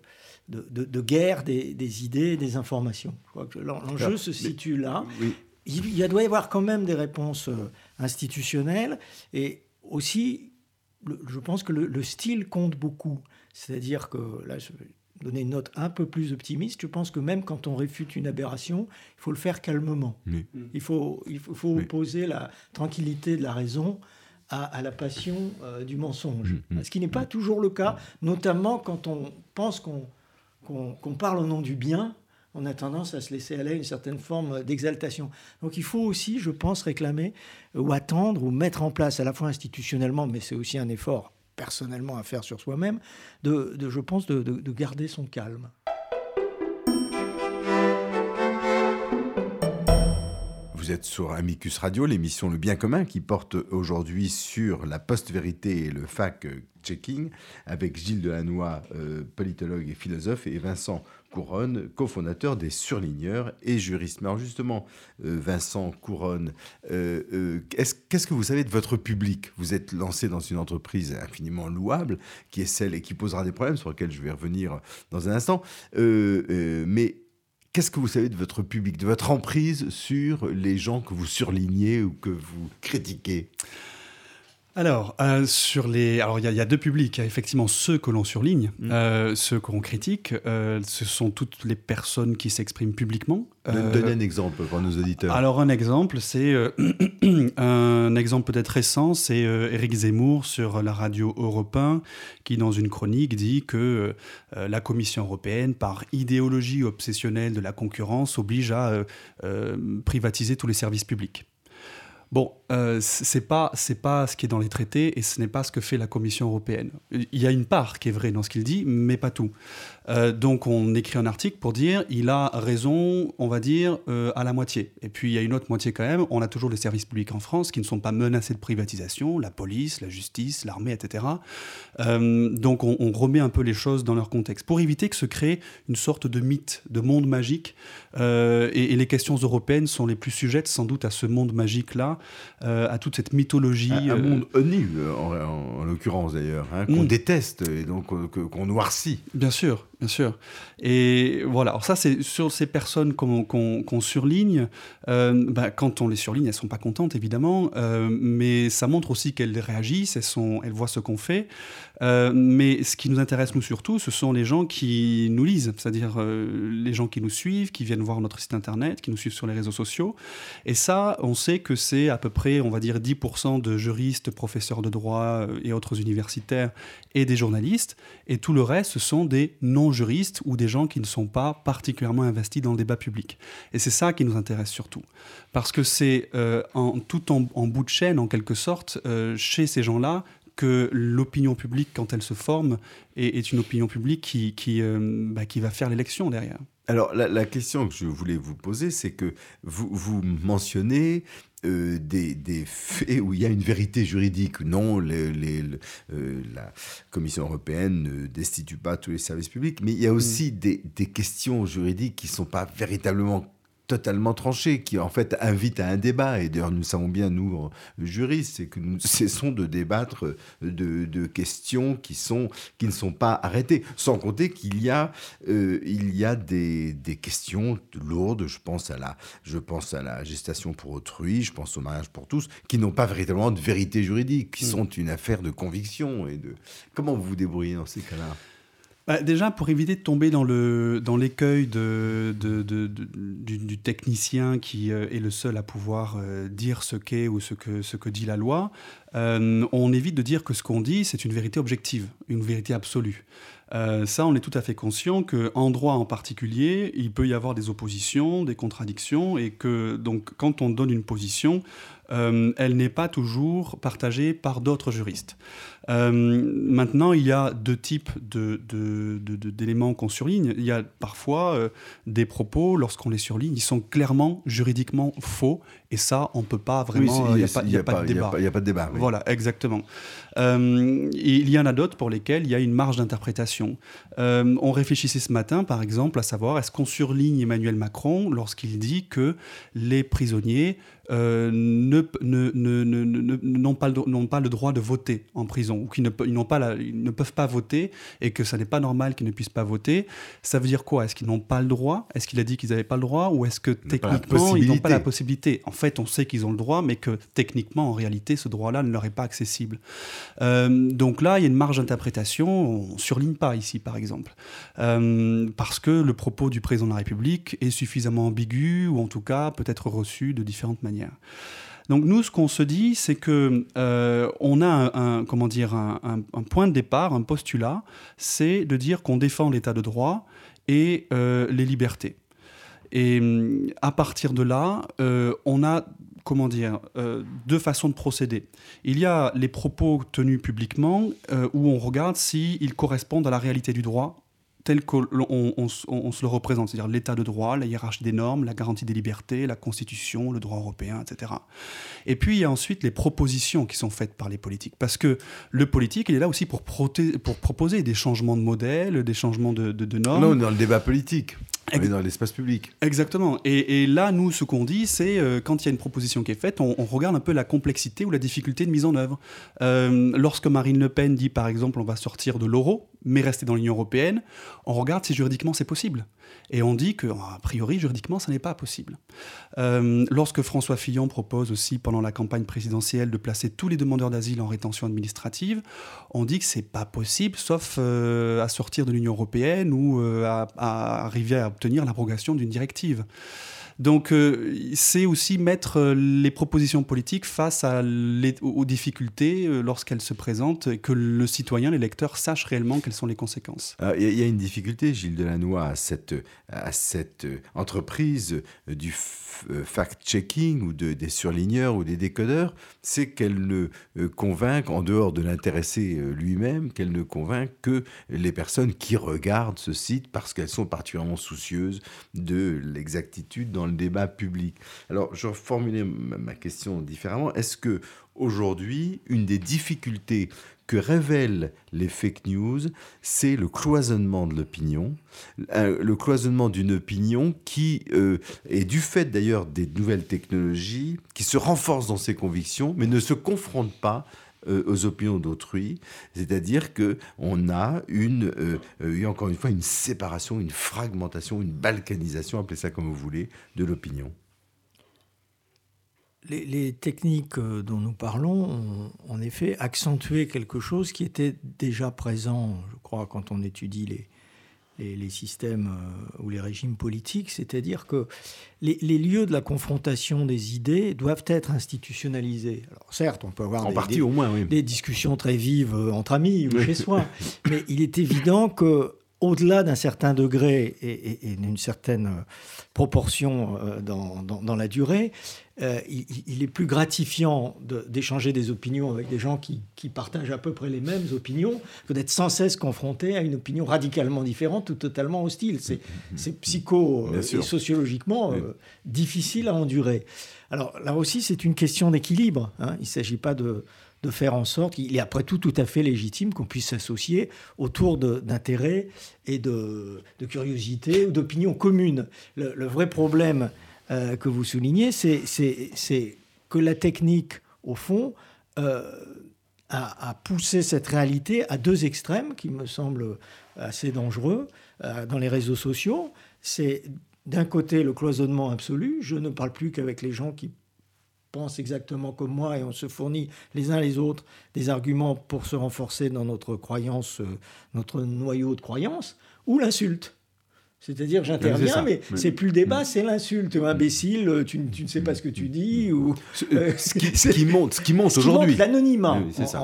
de, guerre des, idées et des informations. l'enjeu se situe là. Il, y doit y avoir quand même des réponses euh, institutionnelles et aussi, je pense que le style compte beaucoup. C'est-à-dire que, là, je vais donner une note un peu plus optimiste, je pense que même quand on réfute une aberration, il faut le faire calmement. Il faut, il faut, opposer la tranquillité de la raison à, la passion euh, du mensonge. Mm, mm. Ce qui n'est pas toujours le cas, notamment quand on pense qu'on parle au nom du bien, on a tendance à se laisser aller à une certaine forme d'exaltation. Donc il faut aussi, je pense, réclamer ou attendre ou mettre en place à la fois institutionnellement, mais c'est aussi un effort personnellement à faire sur soi-même, de, je pense, de, de garder son calme. Vous êtes sur Amicus Radio, l'émission Le Bien commun qui porte aujourd'hui sur la post-vérité et le fact-checking avec Gilles Delannoy, euh, politologue et philosophe, et Vincent Couronne, cofondateur des Surligneurs et juriste. Mais alors justement, euh, Vincent Couronne, euh, qu'est-ce que vous savez de votre public? Vous êtes lancé dans une entreprise infiniment louable, qui est celle et qui posera des problèmes sur lesquels je vais revenir dans un instant. mais Qu'est-ce que vous savez de votre public, de votre emprise sur les gens que vous surlignez ou que vous critiquez? Alors, euh, sur les, alors il y, a deux publics. effectivement ceux que l'on surligne, mm. euh, ceux qu'on critique. Euh, ce sont toutes les personnes qui s'expriment publiquement. Donnez un exemple pour nos auditeurs. Alors un exemple, c'est un exemple peut-être récent, c'est Éric Zemmour sur la radio Europe 1, qui dans une chronique dit que la Commission européenne, par idéologie obsessionnelle de la concurrence, oblige à privatiser tous les services publics. Bon, euh, c'est pas c'est pas ce qui est dans les traités et ce n'est pas ce que fait la Commission européenne. Il y a une part qui est vraie dans ce qu'il dit, mais pas tout. Euh, donc on écrit un article pour dire il a raison, on va dire euh, à la moitié. Et puis il y a une autre moitié quand même. On a toujours les services publics en France qui ne sont pas menacés de privatisation, la police, la justice, l'armée, etc. donc on, remet un peu les choses dans leur contexte pour éviter que se crée une sorte de mythe, de monde magique. Et, les questions européennes sont les plus sujettes sans doute à ce monde magique là euh, à toute cette mythologie. Un, euh, monde euh, en, l'occurrence d'ailleurs, hein, qu'on mm. déteste et donc qu'on noircit. Bien sûr, bien sûr. Et voilà, alors ça c'est sur ces personnes qu'on surligne. Bah, quand on les surligne, elles sont pas contentes évidemment, mais ça montre aussi qu'elles réagissent, elles, voient ce qu'on fait. mais ce qui nous intéresse nous surtout, ce sont les gens qui nous lisent, c'est-à-dire les gens qui nous suivent, qui viennent voir notre site internet, qui nous suivent sur les réseaux sociaux. Et ça, on sait que c'est à peu près, on va dire, 10% de juristes, professeurs de droit euh, et autres universitaires et des journalistes. Et tout le reste, ce sont des non-juristes ou des gens qui ne sont pas particulièrement investis dans le débat public. Et c'est ça qui nous intéresse surtout. Parce que c'est euh, en, tout en, bout de chaîne, en quelque sorte, euh, chez ces gens-là, que l'opinion publique, quand elle se forme, est, une opinion publique qui, qui, bah, qui va faire l'élection derrière. Alors, la, la, question que je voulais vous poser, c'est que vous, vous mentionnez euh, des, faits où il y a une vérité juridique. Non, euh, la Commission européenne ne destitue pas tous les services publics, mais il y a aussi mm. des, des, questions juridiques qui ne sont pas véritablement totalement tranché, qui en fait invite à un débat. Et d'ailleurs, nous savons bien, nous, juristes, c'est que nous cessons de débattre de, questions qui, sont, qui ne sont pas arrêtées. Sans compter qu'il y a, euh, il y a des, des, questions lourdes, je pense, à la, je pense à la gestation pour autrui, je pense au mariage pour tous, qui n'ont pas véritablement de vérité juridique, qui mm. sont une affaire de conviction. Et de... Comment vous vous débrouillez dans ces cas-là? Bah, déjà, pour éviter de tomber dans l'écueil du, technicien qui euh, est le seul à pouvoir euh, dire ce qu'est ou ce que, ce que dit la loi, euh, on évite de dire que ce qu'on dit, c'est une vérité objective, une vérité absolue. ça, on est tout à fait conscient qu'en droit en particulier, il peut y avoir des oppositions, des contradictions, et que donc quand on donne une position, elle n'est pas toujours partagée par d'autres juristes. Euh, maintenant, il y a deux types d'éléments de, qu'on surligne. Il y a parfois euh, des propos, lorsqu'on les surligne, ils sont clairement juridiquement faux. Et ça, on ne peut pas vraiment. il n'y a, pas de débat. Il n'y a, pas de débat. Voilà, exactement. Euh, il y en a d'autres pour lesquels il y a une marge d'interprétation. on réfléchissait ce matin, par exemple, à savoir est-ce qu'on surligne Emmanuel Macron lorsqu'il dit que les prisonniers euh, ne, n'ont pas, pas, le droit de voter en prison, ou qu'ils ne, n'ont pas ils ne peuvent pas voter, et que ça n'est pas normal qu'ils ne puissent pas voter, ça veut dire quoi? Est-ce qu'ils n'ont pas le droit? Est-ce qu'il a dit qu'ils n'avaient pas le droit? Ou est-ce que techniquement, ils n'ont pas la possibilité En fait, on sait qu'ils ont le droit, mais que techniquement, en réalité, ce droit-là ne leur est pas accessible. Euh, donc là, il y a une marge d'interprétation, on ne surligne pas ici, par exemple. Euh, parce que le propos du président de la République est suffisamment ambigu, ou en tout cas peut être reçu de différentes manières. Donc nous, ce qu'on se dit, c'est que euh, on a un, comment dire un, point de départ, un postulat, c'est de dire qu'on défend l'État de droit et euh, les libertés. Et à partir de là, euh, on a comment dire deux façons de procéder. Il y a les propos tenus publiquement où on regarde s'ils correspondent à la réalité du droit tel qu'on on, se le représente, c'est-à-dire l'état de droit, la hiérarchie des normes, la garantie des libertés, la constitution, le droit européen, etc. Et puis il y a ensuite les propositions qui sont faites par les politiques, parce que le politique, il est là aussi pour, pour proposer des changements de modèle, des changements de, de, normes. Non, dans le débat politique. On est dans l'espace public. Exactement. Et, là, nous, ce qu'on dit, c'est euh, quand il y a une proposition qui est faite, on, regarde un peu la complexité ou la difficulté de mise en œuvre. Euh, lorsque Marine Le Pen dit, par exemple, on va sortir de l'euro, mais rester dans l'Union européenne, on regarde si juridiquement c'est possible. Et on dit que, a priori, juridiquement, ça n'est pas possible. Euh, lorsque François Fillon propose aussi, pendant la campagne présidentielle, de placer tous les demandeurs d'asile en rétention administrative, on dit que c'est pas possible, sauf euh, à sortir de l'Union européenne ou euh, à, arriver à obtenir l'abrogation d'une directive. Donc euh, c'est aussi mettre euh, les propositions politiques face à aux difficultés euh, lorsqu'elles se présentent que le citoyen, l'électeur, sache réellement quelles sont les conséquences. Il y, a une difficulté, Gilles Delannoy, à cette, à cette entreprise du fact-checking ou de, des surligneurs ou des décodeurs, c'est qu'elle ne convainc, en dehors de l'intéressé lui-même, qu'elle ne convainc que les personnes qui regardent ce site parce qu'elles sont particulièrement soucieuses de l'exactitude dans le débat public. Alors, je reformulais ma question différemment. Est-ce que aujourd'hui, une des difficultés que révèlent les fake news, c'est le cloisonnement de l'opinion, euh, le cloisonnement d'une opinion qui euh, est du fait d'ailleurs des nouvelles technologies, qui se renforce dans ses convictions, mais ne se confronte pas euh, aux opinions d'autrui, c'est-à-dire que on a une, euh, encore une fois, une séparation, une fragmentation, une balkanisation, appelez ça comme vous voulez, de l'opinion. Les, techniques euh, dont nous parlons ont en effet accentué quelque chose qui était déjà présent, je crois, quand on étudie les, les, systèmes euh, ou les régimes politiques, c'est-à-dire que les, lieux de la confrontation des idées doivent être institutionnalisés. Alors certes, on peut avoir des, partie, au moins, des, discussions très vives euh, entre amis ou chez soi, mais il est évident que au-delà d'un certain degré et, d'une certaine euh, proportion dans, dans, la durée, euh, il, est plus gratifiant d'échanger des opinions avec des gens qui, partagent à peu près les mêmes opinions que d'être sans cesse confronté à une opinion radicalement différente ou totalement hostile. C'est psycho euh, et sociologiquement euh, difficile à endurer. Alors là aussi, c'est une question d'équilibre. Hein. Il ne s'agit pas de, faire en sorte qu'il est après tout tout à fait légitime qu'on puisse s'associer autour d'intérêts et de, de curiosité ou d'opinions communes. le, vrai problème euh, que vous soulignez, c'est que la technique, au fond, euh, a, poussé cette réalité à deux extrêmes qui me semblent assez dangereux euh, dans les réseaux sociaux. C'est d'un côté le cloisonnement absolu, je ne parle plus qu'avec les gens qui pense exactement comme moi et on se fournit les uns les autres des arguments pour se renforcer dans notre croyance, notre noyau de croyance, ou l'insulte. C'est-à-dire, j'interviens, mais c'est plus le débat, mm. c'est l'insulte. Imbécile, tu, tu, ne sais pas ce que tu dis. Ou, euh, ce, qui, ce, qui, monte, ce qui monte aujourd'hui. L'anonymat,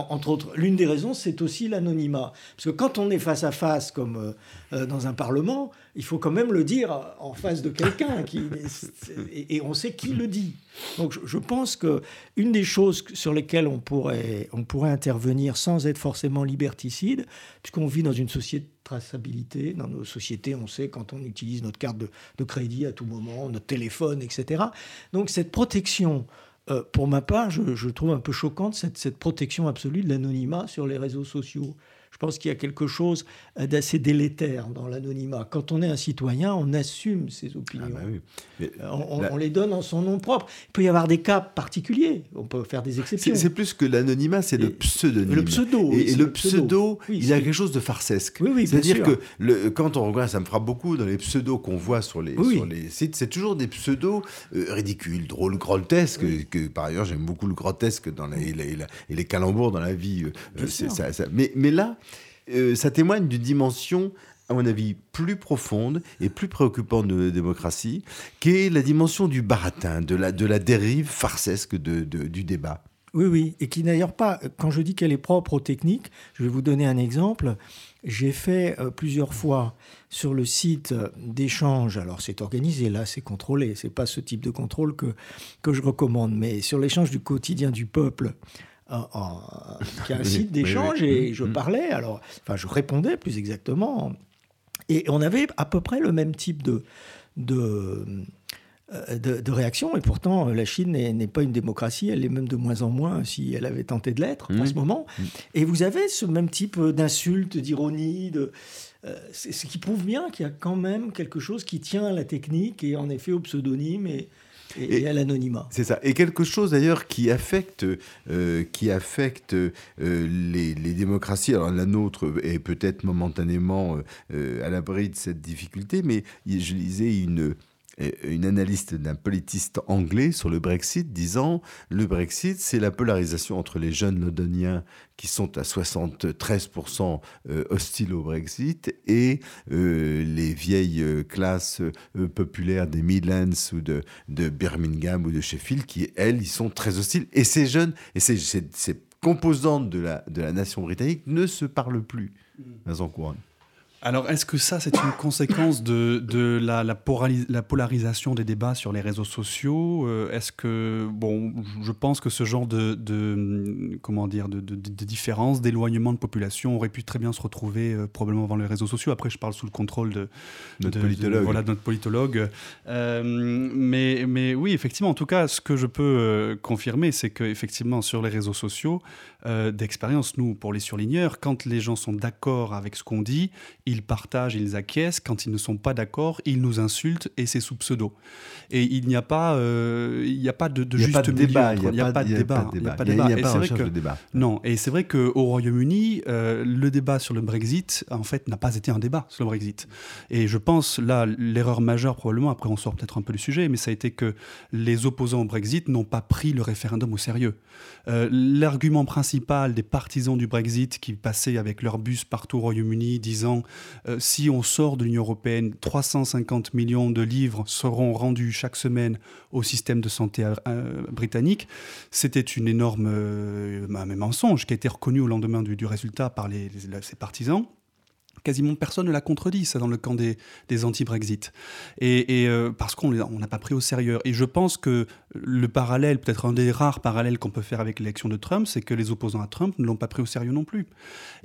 entre autres. L'une des raisons, c'est aussi l'anonymat. Parce que quand on est face à face, comme euh, euh, dans un parlement, il faut quand même le dire en face de quelqu'un. et, et, on sait qui le dit. Donc je, pense que une des choses sur lesquelles on pourrait, on pourrait intervenir sans être forcément liberticide, puisqu'on vit dans une société traçabilité, dans nos sociétés, on sait quand on utilise notre carte de, crédit à tout moment, notre téléphone, etc. Donc cette protection euh, pour ma part, je, trouve un peu choquante cette, cette protection absolue de l'anonymat sur les réseaux sociaux. Je pense qu'il y a quelque chose d'assez délétère dans l'anonymat. Quand on est un citoyen, on assume ses opinions. Ah bah euh, on, les donne en son nom propre. Il peut y avoir des cas particuliers. On peut faire des exceptions. C'est plus que l'anonymat, c'est le pseudonyme. Le pseudo. Et, le, pseudo, il y a quelque chose de farcesque. C'est-à-dire que le, quand on regarde, ça me frappe beaucoup dans les pseudos qu'on voit sur les, sur les sites, c'est toujours des pseudos euh, ridicules, drôles, grotesques. Que, par ailleurs, j'aime beaucoup le grotesque dans et, les, calembours dans la vie. Euh, mais, mais là, euh, ça témoigne d'une dimension à mon avis, plus profonde et plus préoccupante de la démocratie, qui est la dimension du baratin, de la, dérive farcesque du débat. Oui, oui, et qui d'ailleurs pas, quand je dis qu'elle est propre aux techniques, je vais vous donner un exemple. J'ai fait euh, plusieurs fois sur le site d'échange, alors c'est organisé, là c'est contrôlé, c'est pas ce type de contrôle que je recommande, mais sur l'échange du quotidien du peuple, qui est un site d'échange, et je mm-hmm. parlais, alors, enfin, je répondais plus exactement. Et on avait à peu près le même type de, de, euh, de, réaction, et pourtant la Chine n'est pas une démocratie, elle est même de moins en moins si elle avait tenté de l'être en ce mm-hmm. moment. Mm-hmm. Et vous avez ce même type d'insultes, d'ironie, de... Euh, ce qui prouve bien qu'il y a quand même quelque chose qui tient à la technique et en effet au pseudonyme et, et, à l'anonymat. C'est ça. Et quelque chose d'ailleurs qui affecte, euh, qui affecte euh, les, démocraties. Alors la nôtre est peut-être momentanément euh, à l'abri de cette difficulté, mais je lisais une une analyste d'un politiste anglais sur le Brexit disant le Brexit, c'est la polarisation entre les jeunes londoniens qui sont à 73% euh, hostiles au Brexit et euh, les vieilles euh, classes populaires des Midlands ou de, de, Birmingham ou de Sheffield qui, elles, ils sont très hostiles. Et ces jeunes, et ces, ces, composantes de la, de la nation britannique ne se parlent plus. Vincent Couronne. Alors, est-ce que ça, c'est une conséquence de, de la, la, la, polarisation des débats sur les réseaux sociaux? Euh, Est-ce que, bon, je pense que ce genre de, de comment dire, de, de, différence, d'éloignement de population aurait pu très bien se retrouver euh, probablement dans les réseaux sociaux. Après, je parle sous le contrôle de notre politologue. voilà, notre politologue. Euh, mais, mais oui, effectivement, en tout cas, ce que je peux confirmer, c'est qu'effectivement, sur les réseaux sociaux, d'expérience, nous, pour les surligneurs, quand les gens sont d'accord avec ce qu'on dit, ils partagent, ils acquiescent. Quand ils ne sont pas d'accord, ils nous insultent et c'est sous pseudo. Et il n'y a pas, euh, il n'y a pas de, de juste milieu. Débat, il n'y a, pas de débat. Il n'y a pas de débat. Non, et c'est vrai qu'au Royaume-Uni, euh, le débat sur le Brexit, en fait, n'a pas été un débat sur le Brexit. Et je pense, là, l'erreur majeure probablement, après on sort peut-être un peu du sujet, mais ça a été que les opposants au Brexit n'ont pas pris le référendum au sérieux. Euh, l'argument principal des partisans du Brexit qui passaient avec leur bus partout au Royaume-Uni disant euh, si on sort de l'Union européenne, 350 millions de livres seront rendus chaque semaine au système de santé euh, britannique. C'était une énorme euh, mensonge qui a été reconnu au lendemain du, résultat par ses partisans quasiment personne ne l'a contredit, ça, dans le camp des, anti-Brexit. Et, euh, parce qu'on n'a pas pris au sérieux. Et je pense que le parallèle, peut-être un des rares parallèles qu'on peut faire avec l'élection de Trump, c'est que les opposants à Trump ne l'ont pas pris au sérieux non plus.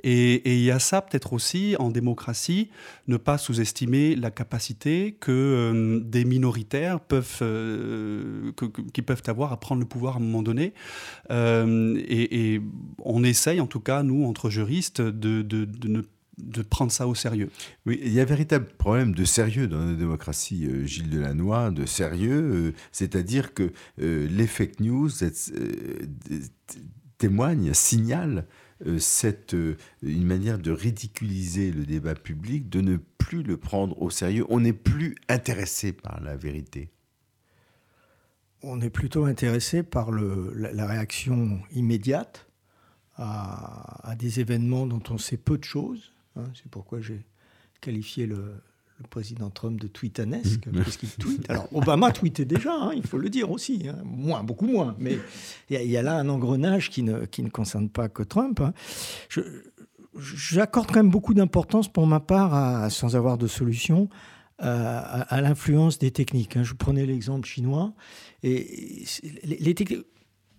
Et il y a ça, peut-être aussi, en démocratie, ne pas sous-estimer la capacité que euh, des minoritaires peuvent, euh, qui peuvent avoir à prendre le pouvoir à un moment donné. Et, on essaye, en tout cas, nous, entre juristes, de, de, ne de prendre ça au sérieux. Oui, il y a un véritable problème de sérieux dans la démocratie, euh, Gilles Delannoy, de sérieux, euh, c'est-à-dire que euh, les fake news témoignent, signalent cette une manière de ridiculiser le débat public, de ne plus le prendre au sérieux. On n'est plus intéressé par la vérité. on est plutôt intéressé par le, la, réaction immédiate à, des événements dont on sait peu de choses. Hein. C'est pourquoi j'ai qualifié le, président Trump de tweetanesque, mmh. parce qu'il tweet. Alors, Obama tweetait déjà, hein, il faut le dire aussi, hein. moins, beaucoup moins, mais il y, a là un engrenage qui ne, qui ne concerne pas que Trump. J'accorde quand même beaucoup d'importance pour ma part, sans avoir de solution, à, l'influence des techniques. Je prenais l'exemple chinois. Et les,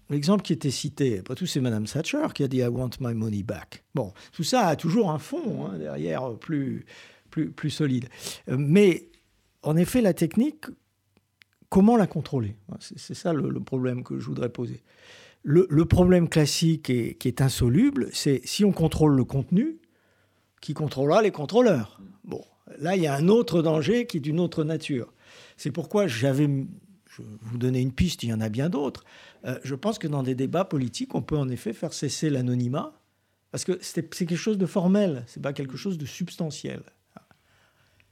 L'exemple qui était cité, pas tout, c'est Madame Thatcher qui a dit I want my money back. Bon, tout ça a toujours un fond hein, derrière plus, plus, plus solide. Euh, mais en effet, la technique, comment la contrôler? C'est ça le, problème que je voudrais poser. Le, problème classique et qui est insoluble, c'est si on contrôle le contenu, qui contrôlera les contrôleurs? Bon, Là, il y a un autre danger qui est d'une autre nature. C'est pourquoi j'avais, je vous donner une piste, il y en a bien d'autres. Euh, je pense que dans des débats politiques, on peut en effet faire cesser l'anonymat, parce que c'est quelque chose de formel, c'est pas quelque chose de substantiel.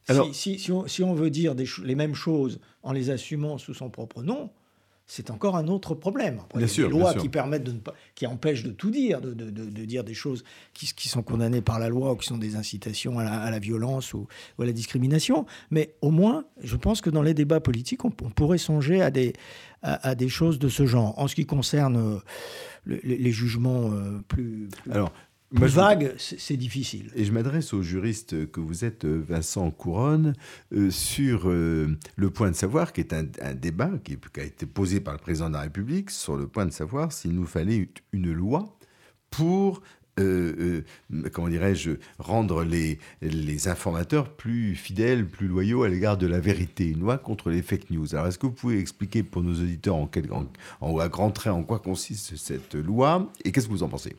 Alors, si, si, on, si, on, veut dire des, les mêmes choses en les assumant sous son propre nom, c'est encore un autre problème. il y a des lois qui permettent de ne pas, qui empêchent de tout dire, de, dire des choses qui, qui, sont condamnées par la loi ou qui sont des incitations à la, violence ou, à la discrimination. Mais au moins, je pense que dans les débats politiques, on, pourrait songer à des, à, des choses de ce genre. En ce qui concerne euh, les, jugements euh, plus, plus, Alors, vague, c'est difficile. Et je m'adresse au juriste que vous êtes, euh, Vincent Couronne, euh, sur euh, le point de savoir, qui est un, débat qui, a été posé par le président de la République, sur le point de savoir s'il nous fallait une loi pour comment dirais-je, rendre les, les informateurs plus fidèles, plus loyaux à l'égard de la vérité, une loi contre les fake news. Alors, est-ce que vous pouvez expliquer pour nos auditeurs en, en, en, à grands traits en quoi consiste cette loi et qu'est-ce que vous en pensez?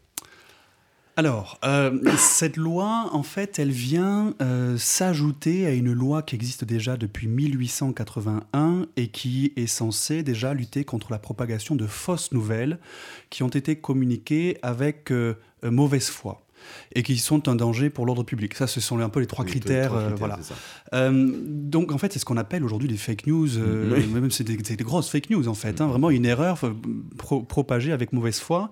Alors, euh, cette loi, en fait, elle vient euh, s'ajouter à une loi qui existe déjà depuis 1881 et qui est censée déjà lutter contre la propagation de fausses nouvelles qui ont été communiquées avec euh, mauvaise foi et qui sont un danger pour l'ordre public. Ça, ce sont un peu les trois critères. Euh, voilà. Euh, donc, en fait, c'est ce qu'on appelle aujourd'hui des fake news. Euh, même c'est des, des, grosses fake news, en fait. Hein, vraiment une erreur propagée avec mauvaise foi.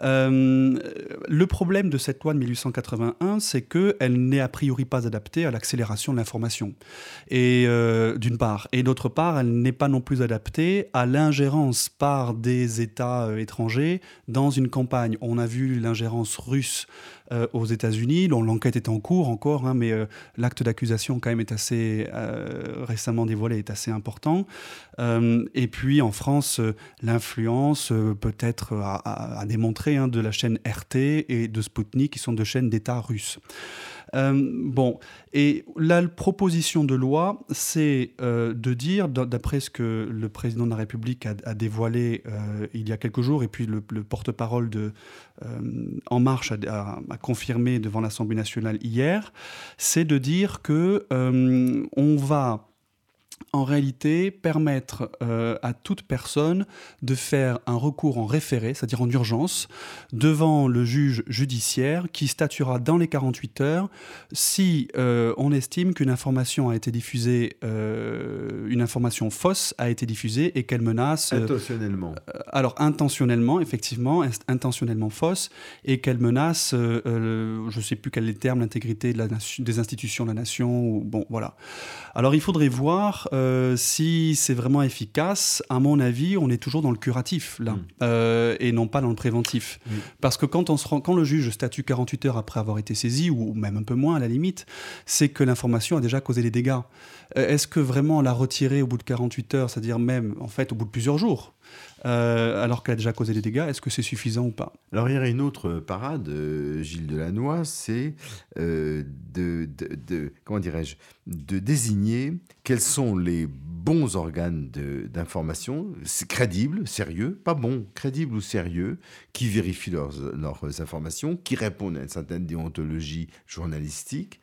le problème de cette loi de 1881, c'est qu'elle n'est a priori pas adaptée à l'accélération de l'information. Et d'une part. Et d'autre part, elle n'est pas non plus adaptée à l'ingérence par des États étrangers dans une campagne. On a vu l'ingérence russe euh, aux États-Unis. L'enquête est en cours encore, hein, mais euh, l'acte d'accusation quand même est assez euh, récemment dévoilé, est assez important. et puis en France, l'influence peut être à, démontrer hein, de la chaîne RT et de Sputnik, qui sont deux chaînes d'État russes. Euh, bon, et la proposition de loi, c'est euh, de dire, d'après ce que le président de la République a, dévoilé euh, il y a quelques jours, et puis le, porte-parole de En Marche a, a, confirmé devant l'Assemblée nationale hier, c'est de dire que on va en réalité permettre euh, à toute personne de faire un recours en référé, c'est-à-dire en urgence, devant le juge judiciaire qui statuera dans les 48 heures si euh, on estime qu'une information a été diffusée, euh, une information fausse a été diffusée et qu'elle menace... Intentionnellement. alors intentionnellement, effectivement, intentionnellement fausse, et qu'elle menace, je ne sais plus quel est le terme, l'intégrité de des institutions de la nation, ou, bon voilà. Alors il faudrait voir euh, si c'est vraiment efficace, à mon avis, on est toujours dans le curatif, là, mm. euh, et non pas dans le préventif. Parce que quand, on se rend, quand le juge statue 48 heures après avoir été saisi, ou même un peu moins à la limite, c'est que l'information a déjà causé des dégâts. Euh, est-ce que vraiment la retirer au bout de 48 heures, c'est-à-dire même, en fait, au bout de plusieurs jours? Euh, alors qu'elle a déjà causé des dégâts, est-ce que c'est suffisant ou pas? Alors il y a une autre parade, euh, Gilles Delannoy, c'est euh, de, comment dirais-je, de désigner quels sont les bons organes d'information, crédibles, sérieux, pas bons, crédibles ou sérieux, qui vérifient leurs, leurs informations, qui répondent à une certaine déontologie journalistique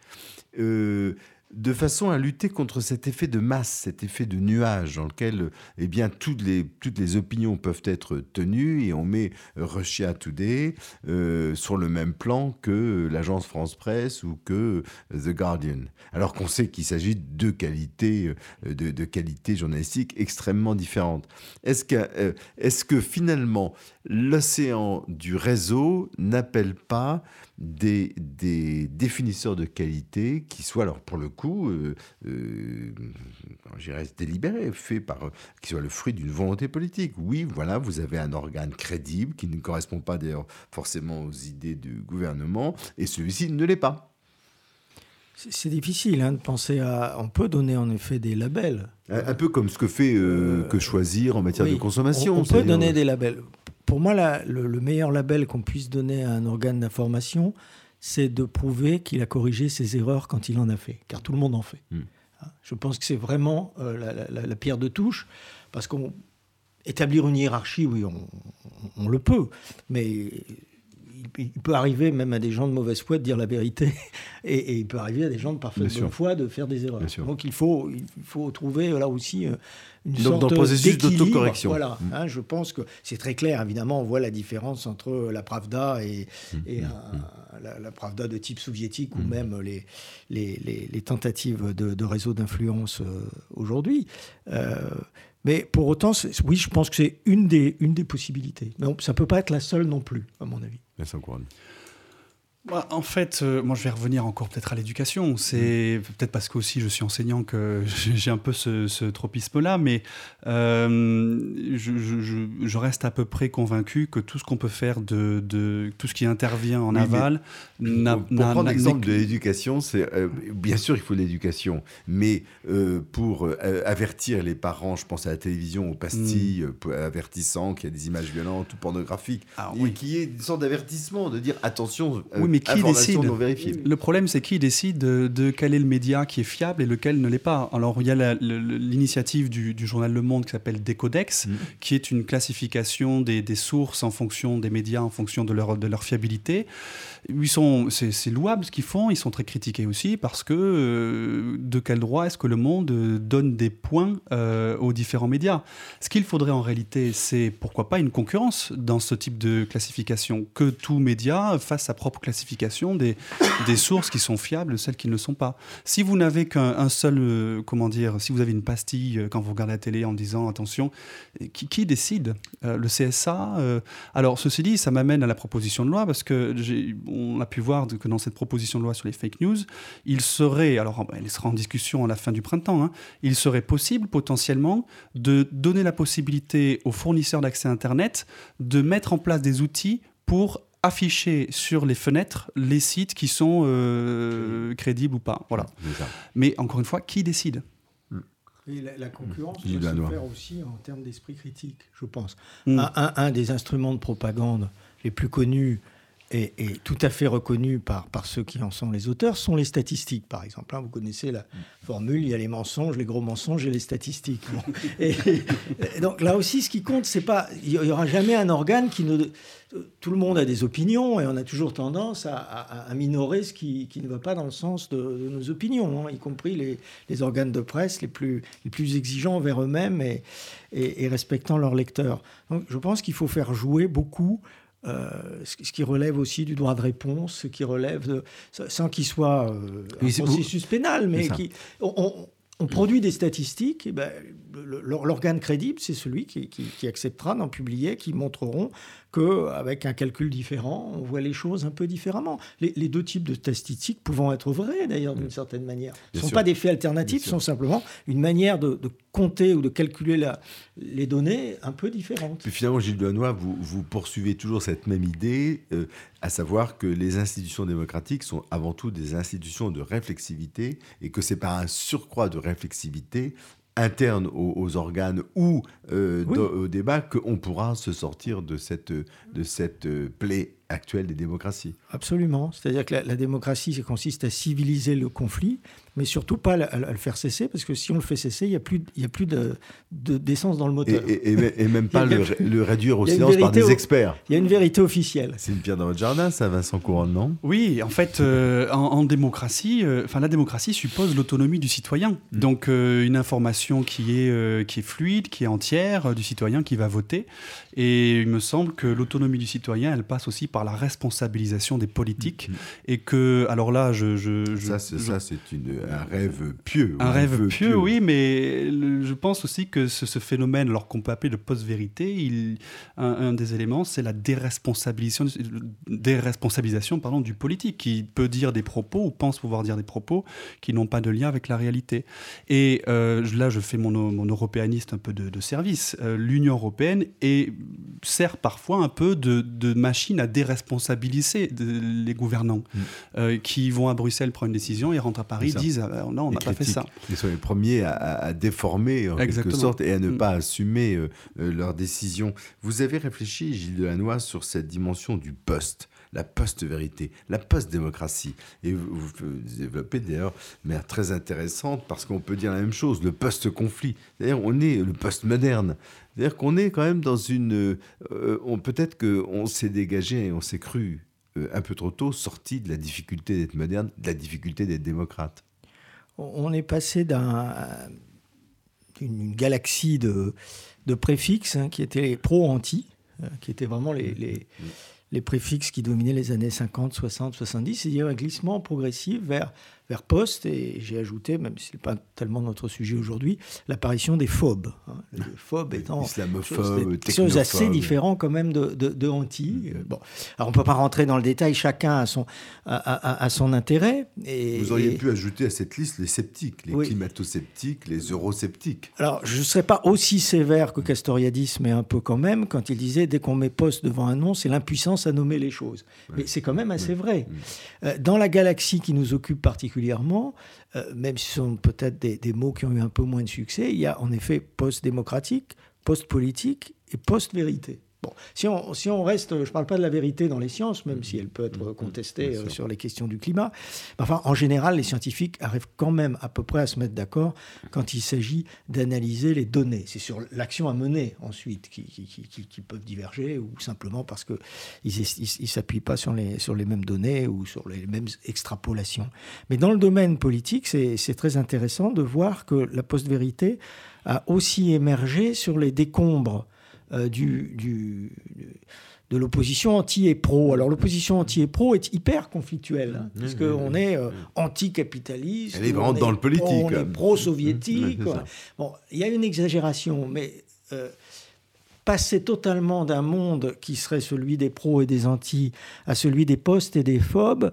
de façon à lutter contre cet effet de masse, cet effet de nuage dans lequel eh bien, toutes, les, toutes les opinions peuvent être tenues et on met Russia Today euh, sur le même plan que l'agence France Presse ou que The Guardian. Alors qu'on sait qu'il s'agit de qualités, euh, de, qualités journalistiques extrêmement différentes. Est-ce que, euh, est-ce que finalement l'océan du réseau n'appelle pas des, des, définisseurs de qualité qui soient, alors pour le coup, euh, euh, délibérés, faits par, qui soient le fruit d'une volonté politique. Oui, voilà, vous avez un organe crédible qui ne correspond pas d'ailleurs forcément aux idées du gouvernement, et celui-ci ne l'est pas. C'est difficile hein, de penser à. On peut donner en effet des labels. Un, peu comme ce que fait euh, que choisir en matière de consommation. On, on peut donner des labels pour moi, le, meilleur label qu'on puisse donner à un organe d'information, c'est de prouver qu'il a corrigé ses erreurs quand il en a fait, car tout le monde en fait. Hmm. Hein, je pense que c'est vraiment euh, la, pierre de touche, parce qu'on établir une hiérarchie, oui, on le peut, mais il peut arriver même à des gens de mauvaise foi de dire la vérité, et, il peut arriver à des gens de parfaite bonne foi de faire des erreurs. Donc il faut, il faut trouver là aussi euh, une Donc, sorte dans le processus d'autocorrection. Voilà, mm. hein, je pense que c'est très clair, évidemment, on voit la différence entre la Pravda et, mm. et mm. la, Pravda de type soviétique ou même les, les, les, tentatives de, de réseaux d'influence euh, aujourd'hui. Euh, mais pour autant, oui, je pense que c'est une des, une des possibilités. Mais ça ne peut pas être la seule non plus, à mon avis. Merci encore. Bah, en fait, euh, moi je vais revenir encore peut-être à l'éducation. C'est peut-être parce que aussi je suis enseignant que j'ai un peu ce, tropisme-là, mais euh, je, reste à peu près convaincu que tout ce qu'on peut faire de, tout ce qui intervient en aval. Pour, prendre l'exemple de l'éducation, c'est euh, bien sûr il faut l'éducation, mais pour avertir les parents, je pense à la télévision, aux pastilles, mm. avertissant qu'il y a des images violentes ou pornographiques, ah, et qu'il y ait une sorte d'avertissement de dire attention mais qui décide Le problème, c'est qui décide de, quel est le média qui est fiable et lequel ne l'est pas. Alors, il y a l'initiative du, journal Le Monde qui s'appelle Decodex, mm. qui est une classification des, sources en fonction des médias, en fonction de leur, de leur fiabilité. C'est louable ce qu'ils font, ils sont très critiqués aussi parce que euh, de quel droit est-ce que le Monde donne des points euh, aux différents médias? Ce qu'il faudrait en réalité, c'est pourquoi pas une concurrence dans ce type de classification, que tout média fasse sa propre classification des, sources qui sont fiables, celles qui ne le sont pas. Si vous n'avez qu'un seul, euh, comment dire, si vous avez une pastille euh, quand vous regardez la télé en disant attention, qui, qui décide euh, Le CSA Alors, ceci dit, ça m'amène à la proposition de loi parce que on a pu voir que dans cette proposition de loi sur les fake news, il serait, alors elle sera en discussion à la fin du printemps, hein, il serait possible potentiellement de donner la possibilité aux fournisseurs d'accès Internet de mettre en place des outils pour afficher sur les fenêtres les sites qui sont euh, crédibles ou pas. Voilà. Mais encore une fois, qui décide? La, concurrence doit se faire aussi en termes d'esprit critique, je pense. Hmm. Un, des instruments de propagande les plus connus et, tout à fait reconnu par, par ceux qui en sont les auteurs sont les statistiques, par exemple. Hein, vous connaissez la formule, il y a les mensonges, les gros mensonges et les statistiques. Donc là aussi, ce qui compte, c'est pas... Il n'y aura jamais un organe qui ne... Tout le monde a des opinions et on a toujours tendance à, minorer ce qui, qui, ne va pas dans le sens de, nos opinions, hein, y compris les, les, organes de presse les plus, les plus exigeants envers eux-mêmes et, respectant leurs lecteurs. Donc je pense qu'il faut faire jouer beaucoup euh, ce qui relève aussi du droit de réponse, ce qui relève de, sans qu'il soit euh, un processus pénal, mais qui, on, produit des statistiques, et ben, l'organe crédible, c'est celui qui, qui acceptera d'en publier, qui montreront qu'avec un calcul différent, on voit les choses un peu différemment. Les, deux types de statistiques pouvant être vrais, d'ailleurs, d'une mm. certaine manière. Ce ne sont pas des faits alternatifs, ce sont simplement une manière de, compter ou de calculer la, les données un peu différente. Puis finalement, Gilles Delannoy, vous, vous poursuivez toujours cette même idée, euh, à savoir que les institutions démocratiques sont avant tout des institutions de réflexivité et que c'est par un surcroît de réflexivité interne aux, organes ou euh, au débat qu'on pourra se sortir de cette, de cette euh, plaie actuelle des démocraties. Absolument. C'est-à-dire que la, démocratie, ça consiste à civiliser le conflit, mais surtout pas à, le faire cesser, parce que si on le fait cesser, il n'y a plus, il y a plus de, d'essence dans le moteur. Et, même pas le, réduire au silence par des experts. Il y a une vérité officielle. C'est une pierre dans votre jardin, ça, Vincent Couronne, non? Oui, en fait, euh, en, démocratie, euh, enfin la démocratie suppose l'autonomie du citoyen. Mm. Donc euh, une information qui est, qui est fluide, qui est entière, du citoyen qui va voter. Et il me semble que l'autonomie du citoyen, elle passe aussi par la responsabilisation des politiques. Mm. Et que, alors là, je. je, ça, c'est un rêve pieux. Un, rêve pieux, oui, mais je pense aussi que ce, ce phénomène, alors qu'on peut appeler de post-vérité, un, des éléments, c'est la déresponsabilisation, déresponsabilisation pardon, du politique, qui peut dire des propos ou pense pouvoir dire des propos qui n'ont pas de lien avec la réalité. Et euh, là, je fais mon, mon européaniste un peu de, service. Euh, L'Union européenne est sert parfois un peu de, machine à déresponsabiliser les gouvernants mm. euh, qui vont à Bruxelles prendre une décision et rentrent à Paris disent ah, non on n'a pas fait ça. Ils sont les premiers à, déformer en quelque sorte et à ne mm. pas assumer euh, euh, leurs décisions. Vous avez réfléchi Gilles Delannoy sur cette dimension du poste la post-vérité, la post-démocratie. Et vous, vous développez d'ailleurs de manière très intéressante parce qu'on peut dire la même chose, le post-conflit. D'ailleurs, on est le post-moderne. C'est-à-dire qu'on est quand même dans une... Euh, peut-être qu'on s'est dégagé et on s'est cru euh, un peu trop tôt sorti de la difficulté d'être moderne, de la difficulté d'être démocrate. On est passé d'une galaxie de, de préfixes hein, qui étaient les pro-anti, euh, qui étaient vraiment les, les, les, préfixes qui dominaient les années 50, 60, 70, c'est-à-dire un glissement progressif vers vers poste, et j'ai ajouté, même si ce n'est pas tellement notre sujet aujourd'hui, l'apparition des phobes. Hein. Les phobes étant Islamophobes, des choses assez différents quand même de, de, anti. Euh, bon. Alors on ne peut pas rentrer dans le détail, chacun a son, a, son intérêt. Et, Vous auriez pu ajouter à cette liste les sceptiques, les climato-sceptiques, les eurosceptiques. Alors je ne serais pas aussi sévère que Castoriadis, mais un peu quand même, quand il disait dès qu'on met poste devant un nom, c'est l'impuissance à nommer les choses. Mais c'est quand même assez vrai. Euh, dans la galaxie qui nous occupe particulièrement, particulièrement, euh, même si ce sont peut-être des, des, mots qui ont eu un peu moins de succès, il y a en effet post-démocratique, post-politique et post-vérité si on, si on reste, je ne parle pas de la vérité dans les sciences, même si elle peut être contestée euh, sur les questions du climat. Enfin, en général, les scientifiques arrivent quand même à peu près à se mettre d'accord quand il s'agit d'analyser les données. C'est sur l'action à mener ensuite qui, qui, peuvent diverger ou simplement parce qu'ils ne s'appuient pas sur les, sur les mêmes données ou sur les mêmes extrapolations. Mais dans le domaine politique, c'est très intéressant de voir que la post-vérité a aussi émergé sur les décombres euh, du, de l'opposition anti et pro. Alors l'opposition anti et pro est hyper conflictuelle, hein, puisqu'on est euh, anticapitaliste. Elle est vraiment dans le politique. On est pro-soviétique. bon, il y a une exagération, mais euh, passer totalement d'un monde qui serait celui des pros et des anti à celui des postes et des phobes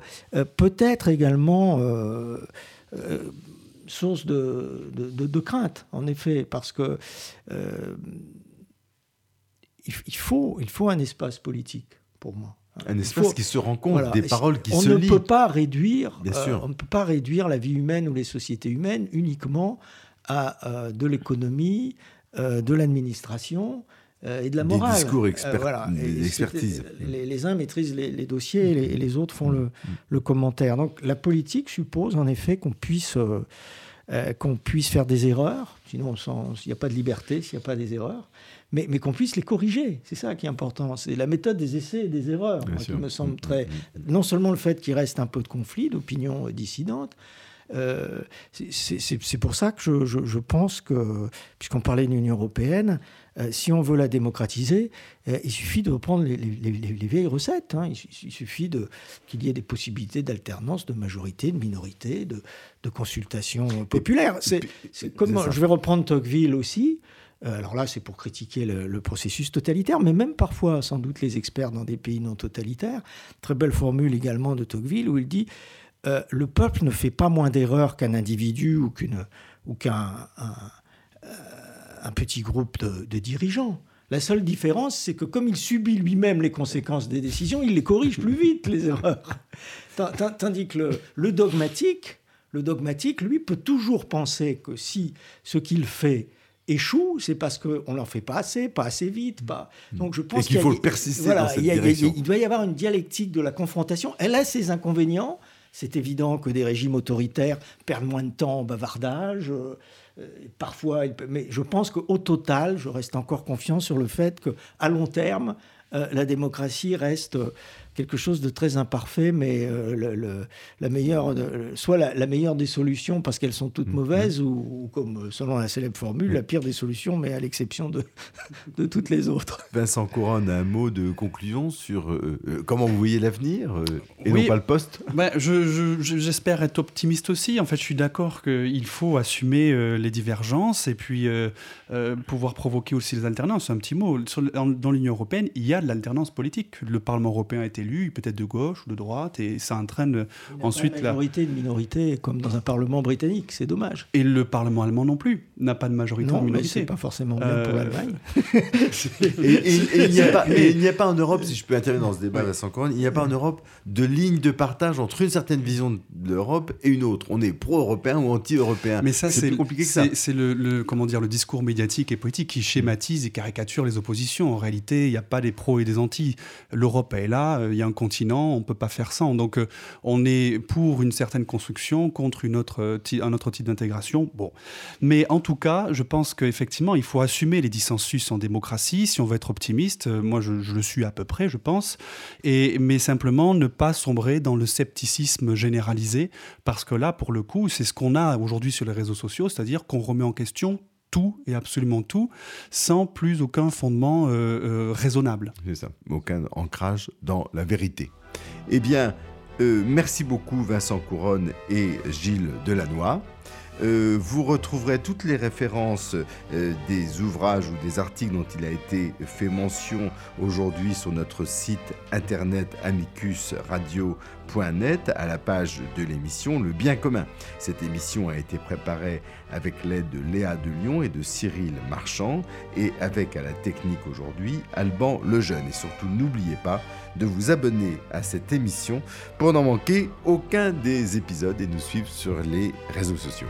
peut être également source de, de, de, crainte, en effet, parce que il faut, il faut un espace politique pour moi. Un espace qui se rend compte des paroles qui on se ne lient. Peut pas réduire, Bien sûr. Euh, on ne peut pas réduire la vie humaine ou les sociétés humaines uniquement à euh, de l'économie, euh, de l'administration et de la morale. Des discours experts, d'expertise. Les, uns maîtrisent les, dossiers et les, autres font le, le, commentaire. Donc la politique suppose en effet qu'on puisse, qu'on puisse faire des erreurs, sinon il n'y a pas de liberté s'il n'y a pas des erreurs mais, mais qu'on puisse les corriger. C'est ça qui est important. C'est la méthode des essais et des erreurs qui me semble très. Non seulement le fait qu'il reste un peu de conflit, d'opinions dissidentes, euh, c'est pour ça que je, je, pense que, puisqu'on parlait de l'Union européenne, euh, si on veut la démocratiser, euh, il suffit de reprendre les, les, vieilles recettes. Hein. Il, suffit qu'il y ait des possibilités d'alternance, de majorité, de minorité, de, de consultation populaire. C'est comme, je vais reprendre Tocqueville aussi. Euh, alors là, c'est pour critiquer le, processus totalitaire, mais même parfois, sans doute, les experts dans des pays non totalitaires. Très belle formule également de Tocqueville où il dit euh, le peuple ne fait pas moins d'erreurs qu'un individu ou qu'un euh, petit groupe de, dirigeants. La seule différence, c'est que comme il subit lui-même les conséquences des décisions, il les corrige plus vite, les erreurs. Tandis que le dogmatique, le dogmatique, lui, peut toujours penser que si ce qu'il fait échouent, c'est parce qu'on n'en fait pas assez, pas assez vite. Pas... Donc je pense qu'il faut persister dans cette direction. Il doit y avoir une dialectique de la confrontation. Elle a ses inconvénients. C'est évident que des régimes autoritaires perdent moins de temps en bavardage. Euh, parfois, mais je pense qu'au total, je reste encore confiant sur le fait qu'à long terme, euh, la démocratie reste quelque chose de très imparfait, mais euh, le, la meilleure, soit la, meilleure des solutions parce qu'elles sont toutes mm-hmm. mauvaises, ou, comme selon la célèbre formule, la pire des solutions, mais à l'exception de, de toutes les autres. Vincent Couronne, un mot de conclusion sur euh, euh, comment vous voyez l'avenir et non pas le poste? Ben, J'espère être optimiste aussi. En fait, je suis d'accord qu'il faut assumer les divergences et puis pouvoir provoquer aussi les alternances. Un petit mot. dans l'Union européenne, il y a de l'alternance politique. Le Parlement européen a été élu, peut-être de gauche ou de droite, et ça entraîne ensuite la majorité, une minorité, comme dans un Parlement britannique, c'est dommage. Et le Parlement allemand non plus n'a pas de majorité non, minorité. c'est pas forcément bien pour euh, l'Allemagne. et, il n'y a, pas en Europe, si je peux intervenir dans ce débat, Vincent il n'y a pas en Europe de ligne de partage entre une certaine vision de l'Europe et une autre. On est pro-européen ou anti-européen. Mais ça, c'est compliqué que ça. C'est le, comment dire, le discours médiatique et politique qui schématise et caricature les oppositions. En réalité, il n'y a pas des pros et des anti. L'Europe est là, il y a un continent, on ne peut pas faire sans. Donc euh, on est pour une certaine construction, contre euh, un autre type d'intégration. Bon. Mais en tout cas, je pense qu'effectivement, il faut assumer les dissensus en démocratie, si on veut être optimiste. Euh, moi, je, le suis à peu près, je pense. Et, mais simplement, ne pas sombrer dans le scepticisme généralisé, parce que là, pour le coup, c'est ce qu'on a aujourd'hui sur les réseaux sociaux, c'est-à-dire qu'on remet en question tout et absolument tout sans plus aucun fondement euh, euh, raisonnable. C'est ça, aucun ancrage dans la vérité. Eh bien, euh, merci beaucoup Vincent Couronne et Gilles Delannoy. Vous retrouverez toutes les références des ouvrages ou des articles dont il a été fait mention aujourd'hui sur notre site internet à la page de l'émission Le bien commun. Cette émission a été préparée avec l'aide de Léa de Lyon et de Cyril Marchand et avec à la technique aujourd'hui Alban Lejeune. Et surtout n'oubliez pas de vous abonner à cette émission pour n'en manquer aucun des épisodes et nous suivre sur les réseaux sociaux.